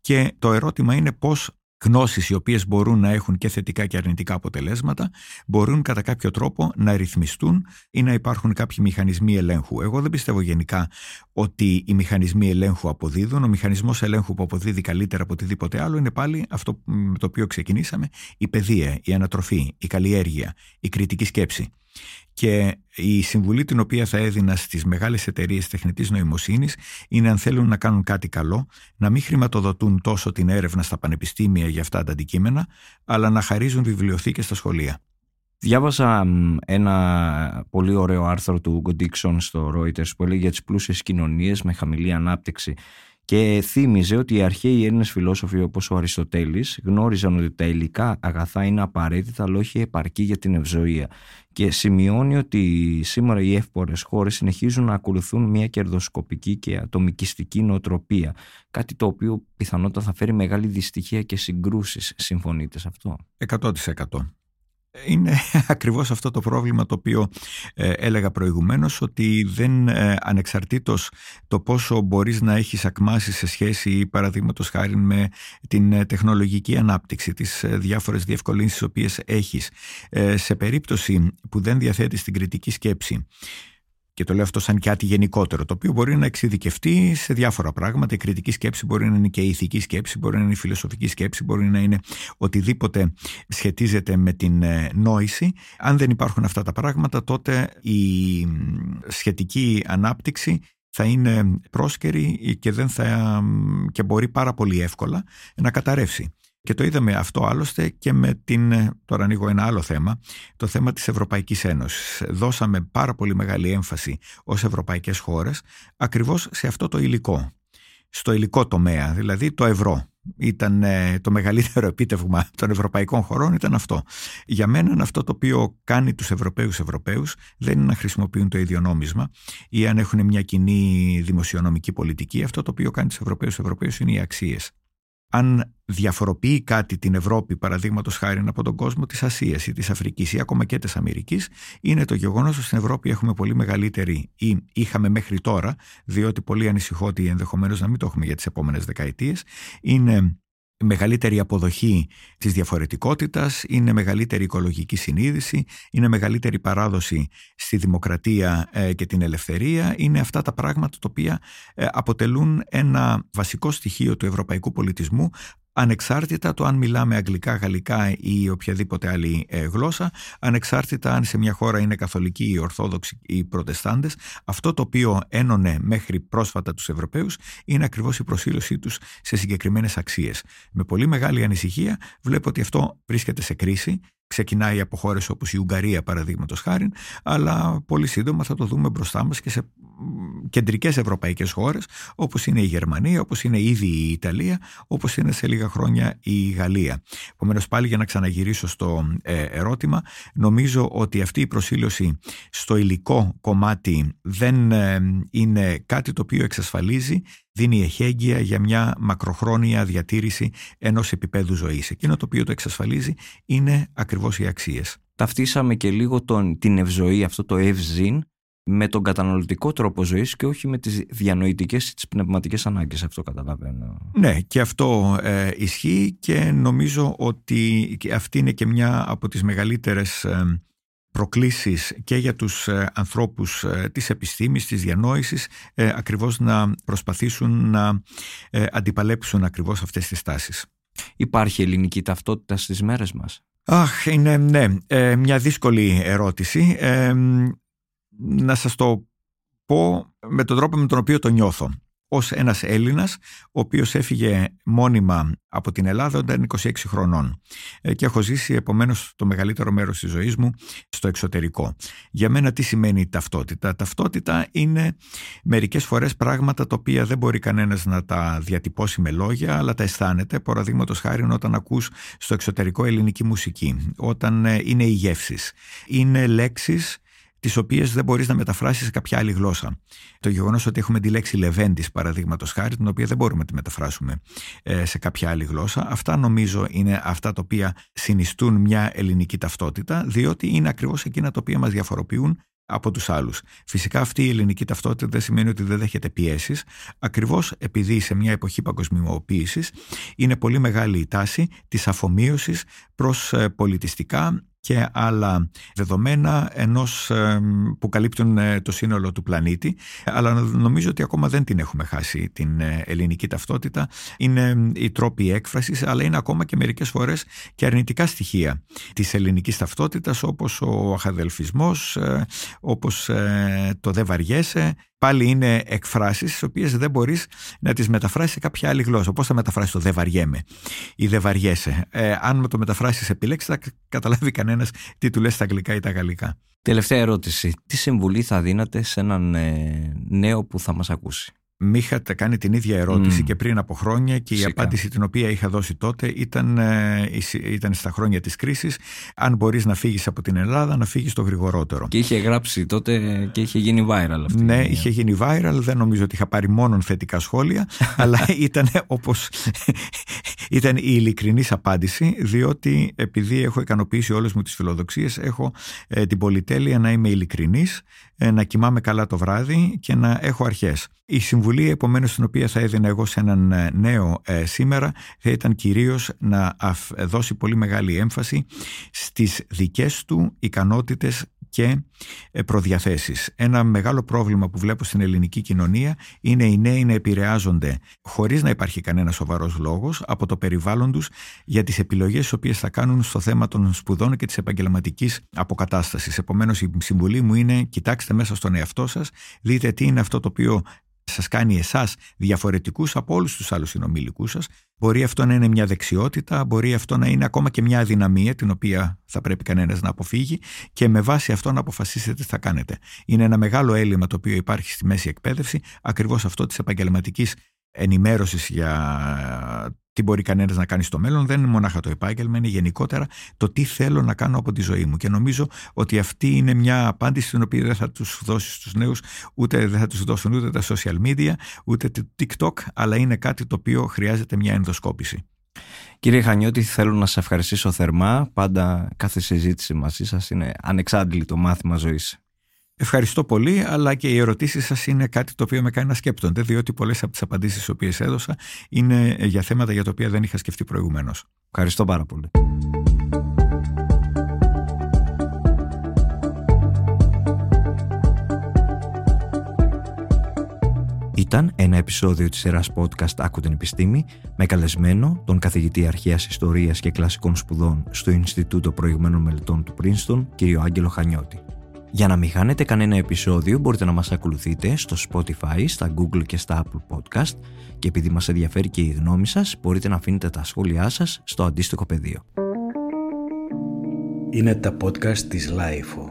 Και το ερώτημα είναι πώς γνώσεις οι οποίες μπορούν να έχουν και θετικά και αρνητικά αποτελέσματα μπορούν κατά κάποιο τρόπο να ρυθμιστούν ή να υπάρχουν κάποιοι μηχανισμοί ελέγχου. Εγώ δεν πιστεύω γενικά ότι οι μηχανισμοί ελέγχου αποδίδουν. Ο μηχανισμός ελέγχου που αποδίδει καλύτερα από οτιδήποτε άλλο είναι πάλι αυτό με το οποίο ξεκινήσαμε, η παιδεία, η ανατροφή, η καλλιέργεια, η κριτική σκέψη. Και η συμβουλή την οποία θα έδινα στις μεγάλες εταιρείες τεχνητής νοημοσύνης είναι αν θέλουν να κάνουν κάτι καλό, να μην χρηματοδοτούν τόσο την έρευνα στα πανεπιστήμια για αυτά τα αντικείμενα, αλλά να χαρίζουν βιβλιοθήκες στα σχολεία. Διάβασα ένα πολύ ωραίο άρθρο του Γκοντίξον στο Reuters που έλεγε για τις πλούσιες κοινωνίες με χαμηλή ανάπτυξη και θύμιζε ότι οι αρχαίοι Έλληνες φιλόσοφοι όπως ο Αριστοτέλης γνώριζαν ότι τα υλικά αγαθά είναι απαραίτητα αλλά όχι επαρκή για την ευζοία. Και σημειώνει ότι σήμερα οι εύπορες χώρες συνεχίζουν να ακολουθούν μια κερδοσκοπική και ατομικιστική νοοτροπία. Κάτι το οποίο πιθανότατα θα φέρει μεγάλη δυστυχία και συγκρούσεις. Συμφωνείτε σε αυτό; 100% είναι ακριβώς αυτό το πρόβλημα το οποίο ε, έλεγα προηγουμένως ότι δεν ε, ανεξαρτήτως το πόσο μπορείς να έχεις ακμάσει σε σχέση παραδείγματος χάρη με την ε, τεχνολογική ανάπτυξη, τις διάφορες διευκολύνσεις οποίες έχεις σε περίπτωση που δεν διαθέτεις την κριτική σκέψη και το λέω αυτό σαν κάτι γενικότερο, το οποίο μπορεί να εξειδικευτεί σε διάφορα πράγματα. Η κριτική σκέψη μπορεί να είναι και η ηθική σκέψη, μπορεί να είναι η φιλοσοφική σκέψη, μπορεί να είναι οτιδήποτε σχετίζεται με την ε, νόηση. Αν δεν υπάρχουν αυτά τα πράγματα, τότε η σχετική ανάπτυξη θα είναι πρόσκαιρη και, δεν θα, και μπορεί πάρα πολύ εύκολα να καταρρεύσει. Και το είδαμε αυτό άλλωστε και με την, τώρα ανοίγω ένα άλλο θέμα, το θέμα της Ευρωπαϊκής Ένωσης. Δώσαμε πάρα πολύ μεγάλη έμφαση ως ευρωπαϊκές χώρες ακριβώς σε αυτό το υλικό, στο υλικό τομέα, δηλαδή το ευρώ. Ήταν ε, το μεγαλύτερο επίτευγμα των ευρωπαϊκών χωρών ήταν αυτό. Για μένα αυτό το οποίο κάνει τους Ευρωπαίους Ευρωπαίους δεν είναι να χρησιμοποιούν το ίδιο νόμισμα ή αν έχουν μια κοινή δημοσιονομική πολιτική. Αυτό το οποίο κάνει τους Ευρωπαίους Ευρωπαίους είναι οι αξίες αν διαφοροποιεί κάτι την Ευρώπη, παραδείγματος χάρη από τον κόσμο της Ασίας ή της Αφρικής ή ακόμα και της Αμερικής, είναι το γεγονός ότι στην Ευρώπη έχουμε πολύ μεγαλύτερη ή είχαμε μέχρι τώρα, διότι πολύ ανησυχώ ότι ενδεχομένως να μην το έχουμε για τις επόμενες δεκαετίες, είναι μεγαλύτερη αποδοχή της διαφορετικότητας, είναι μεγαλύτερη οικολογική συνείδηση, είναι μεγαλύτερη παράδοση στη δημοκρατία ε, και την ελευθερία. Είναι αυτά τα πράγματα τα οποία ε, αποτελούν ένα βασικό στοιχείο του ευρωπαϊκού πολιτισμού ανεξάρτητα το αν μιλάμε αγγλικά, γαλλικά ή οποιαδήποτε άλλη ε, γλώσσα, ανεξάρτητα αν σε μια χώρα είναι καθολικοί ή ορθόδοξοι ή προτεστάντες, αυτό το οποίο ένωνε μέχρι πρόσφατα τους Ευρωπαίους είναι ακριβώς η προσήλωσή τους σε συγκεκριμένες αξίες. Με πολύ μεγάλη ανησυχία βλέπω ότι αυτό βρίσκεται σε κρίση ξεκινάει από χώρες όπως η Ουγγαρία, παραδείγματος χάρη, αλλά πολύ σύντομα θα το δούμε μπροστά μας και σε κεντρικές ευρωπαϊκές χώρες όπως είναι η Γερμανία, όπως είναι ήδη η Ιταλία, όπως είναι σε λίγα χρόνια η Γαλλία. Επομένως πάλι για να ξαναγυρίσω στο ε, ερώτημα, νομίζω ότι αυτή η προσήλωση στο υλικό κομμάτι δεν ε, είναι κάτι το οποίο εξασφαλίζει δίνει εχέγγυα για μια μακροχρόνια διατήρηση ενός επίπεδου ζωής. Εκείνο το οποίο το εξασφαλίζει είναι ακριβώς οι αξίες. Ταυτίσαμε και λίγο τον, την ευζοή, αυτό το ευζήν, με τον καταναλωτικό τρόπο ζωής και όχι με τις διανοητικές ή τις πνευματικές ανάγκες. Αυτό καταλαβαίνω. Ναι, και αυτό ε, ισχύει και νομίζω ότι αυτή είναι και μια από τις μεγαλύτερες ε, προκλήσεις και για τους ε, ανθρώπους ε, της επιστήμης, της διανόησης, ε, ακριβώς να προσπαθήσουν να αντιπαλέψουν ακριβώς αυτές τις τάσεις. Υπάρχει ελληνική ταυτότητα στις μέρες μας; Αχ, είναι ναι, μια δύσκολη ερώτηση. να σας το πω με τον τρόπο με τον οποίο το νιώθω ως ένας Έλληνας, ο οποίος έφυγε μόνιμα από την Ελλάδα όταν ήταν 26 χρονών ε, και έχω ζήσει επομένως το μεγαλύτερο μέρος της ζωής μου στο εξωτερικό. Για μένα τι σημαίνει ταυτότητα; Ταυτότητα είναι μερικές φορές πράγματα τα οποία δεν μπορεί κανένας να τα διατυπώσει με λόγια αλλά τα αισθάνεται. Παραδείγματος χάρη όταν ακούς στο εξωτερικό ελληνική μουσική, όταν ε, είναι οι γεύσεις, είναι λέξεις τις οποίες δεν μπορείς να μεταφράσεις σε κάποια άλλη γλώσσα. Το γεγονός ότι έχουμε τη λέξη λεβέντης παραδείγματος χάρη, την οποία δεν μπορούμε να τη μεταφράσουμε ε, σε κάποια άλλη γλώσσα, αυτά νομίζω είναι αυτά τα οποία συνιστούν μια ελληνική ταυτότητα, διότι είναι ακριβώς εκείνα τα οποία μας διαφοροποιούν από τους άλλους. Φυσικά αυτή η ελληνική ταυτότητα δεν σημαίνει ότι δεν δέχεται πιέσεις, ακριβώς επειδή σε μια εποχή παγκοσμιοποίησης είναι πολύ μεγάλη η τάση της αφομοίωσης προς ε, πολιτιστικά και άλλα δεδομένα ενός που καλύπτουν ε, το σύνολο του πλανήτη. Αλλά νομίζω ότι ακόμα δεν την έχουμε χάσει την ε, ελληνική ταυτότητα. Είναι οι τρόποι έκφρασης αλλά είναι ακόμα και μερικές φορές και αρνητικά στοιχεία της ελληνικής ταυτότητας όπως ο αχαδελφισμός ε, όπως το δεν βαριέσαι πάλι είναι εκφράσεις τις οποίες δεν μπορείς να τις μεταφράσεις σε κάποια άλλη γλώσσα. Πώς θα μεταφράσεις το «δε βαριέμαι» ή «δε βαριέσαι». Ε, αν με το μεταφράσεις σε επιλέξει θα καταλάβει κανένας τι του λες στα αγγλικά ή τα γαλλικά. Τελευταία ερώτηση. Τι συμβουλή θα δίνατε σε έναν ε, νέο που θα μας ακούσει; Μ' είχατε κάνει την ίδια ερώτηση και πριν από χρόνια και η απάντηση την οποία είχα δώσει τότε ήταν, ε, ήταν στα χρόνια της κρίσης αν μπορείς να φύγεις από την Ελλάδα να φύγεις το γρηγορότερο. Και είχε γράψει τότε και είχε γίνει viral αυτή. Ναι, είχε γίνει viral, δεν νομίζω ότι είχα πάρει μόνο θετικά σχόλια αλλά ήταν όπως ήταν η ειλικρινή απάντηση διότι επειδή έχω ικανοποιήσει όλες μου τις φιλοδοξίες έχω ε, την πολυτέλεια να είμαι ειλικρινής ε, να κοιμάμαι καλά το βράδυ και να έχω αρχές. Η συμβουλή επομένως την οποία θα έδινα εγώ σε έναν ε, νέο ε, σήμερα θα ήταν κυρίως να δώσει πολύ μεγάλη έμφαση στις δικές του ικανότητες και ε, προδιαθέσεις. Ένα μεγάλο πρόβλημα που βλέπω στην ελληνική κοινωνία είναι οι νέοι να επηρεάζονται χωρίς να υπάρχει κανένας σοβαρός λόγος από το περιβάλλον τους για τις επιλογές τις οποίες θα κάνουν στο θέμα των σπουδών και της επαγγελματικής αποκατάστασης. Επομένως η συμβουλή μου είναι κοιτάξτε μέσα στον εαυτό σας, δείτε τι είναι αυτό το οποίο σας κάνει εσάς διαφορετικούς από όλους τους άλλους συνομιλικούς σας. Μπορεί αυτό να είναι μια δεξιότητα, μπορεί αυτό να είναι ακόμα και μια αδυναμία την οποία θα πρέπει κανένας να αποφύγει και με βάση αυτό να αποφασίσετε τι θα κάνετε. Είναι ένα μεγάλο έλλειμμα το οποίο υπάρχει στη μέση εκπαίδευση, ακριβώς αυτό της επαγγελματικής ενημέρωσης για τι μπορεί κανένας να κάνει στο μέλλον δεν είναι μονάχα το επάγγελμα, είναι γενικότερα το τι θέλω να κάνω από τη ζωή μου. Και νομίζω ότι αυτή είναι μια απάντηση την οποία δεν θα τους δώσεις στους νέους, ούτε δεν θα τους δώσουν ούτε τα social media, ούτε το TikTok, αλλά είναι κάτι το οποίο χρειάζεται μια ενδοσκόπηση. Κύριε Χανιώτη, θέλω να σα ευχαριστήσω θερμά. Πάντα κάθε συζήτηση μαζί σας είναι ανεξάντλητο μάθημα ζωής. Ευχαριστώ πολύ, αλλά και οι ερωτήσεις σας είναι κάτι το οποίο με κάνει να σκέπτονται, διότι πολλές από τις απαντήσεις τις οποίες έδωσα είναι για θέματα για τα οποία δεν είχα σκεφτεί προηγουμένως. Ευχαριστώ πάρα πολύ. Ήταν ένα επεισόδιο της σειράς podcast «Άκου την επιστήμη» με καλεσμένο τον καθηγητή αρχαίας ιστορίας και κλασικών σπουδών στο Ινστιτούτο Προηγμένων Μελετών του Πρίνστον, κ. Άγγελο Χανιώτη. Για να μην χάνετε κανένα επεισόδιο μπορείτε να μας ακολουθείτε στο Spotify, στα Google και στα Apple Podcast και επειδή μας ενδιαφέρει και η γνώμη σας μπορείτε να αφήνετε τα σχόλιά σας στο αντίστοιχο πεδίο. Είναι τα podcast της Lifeo.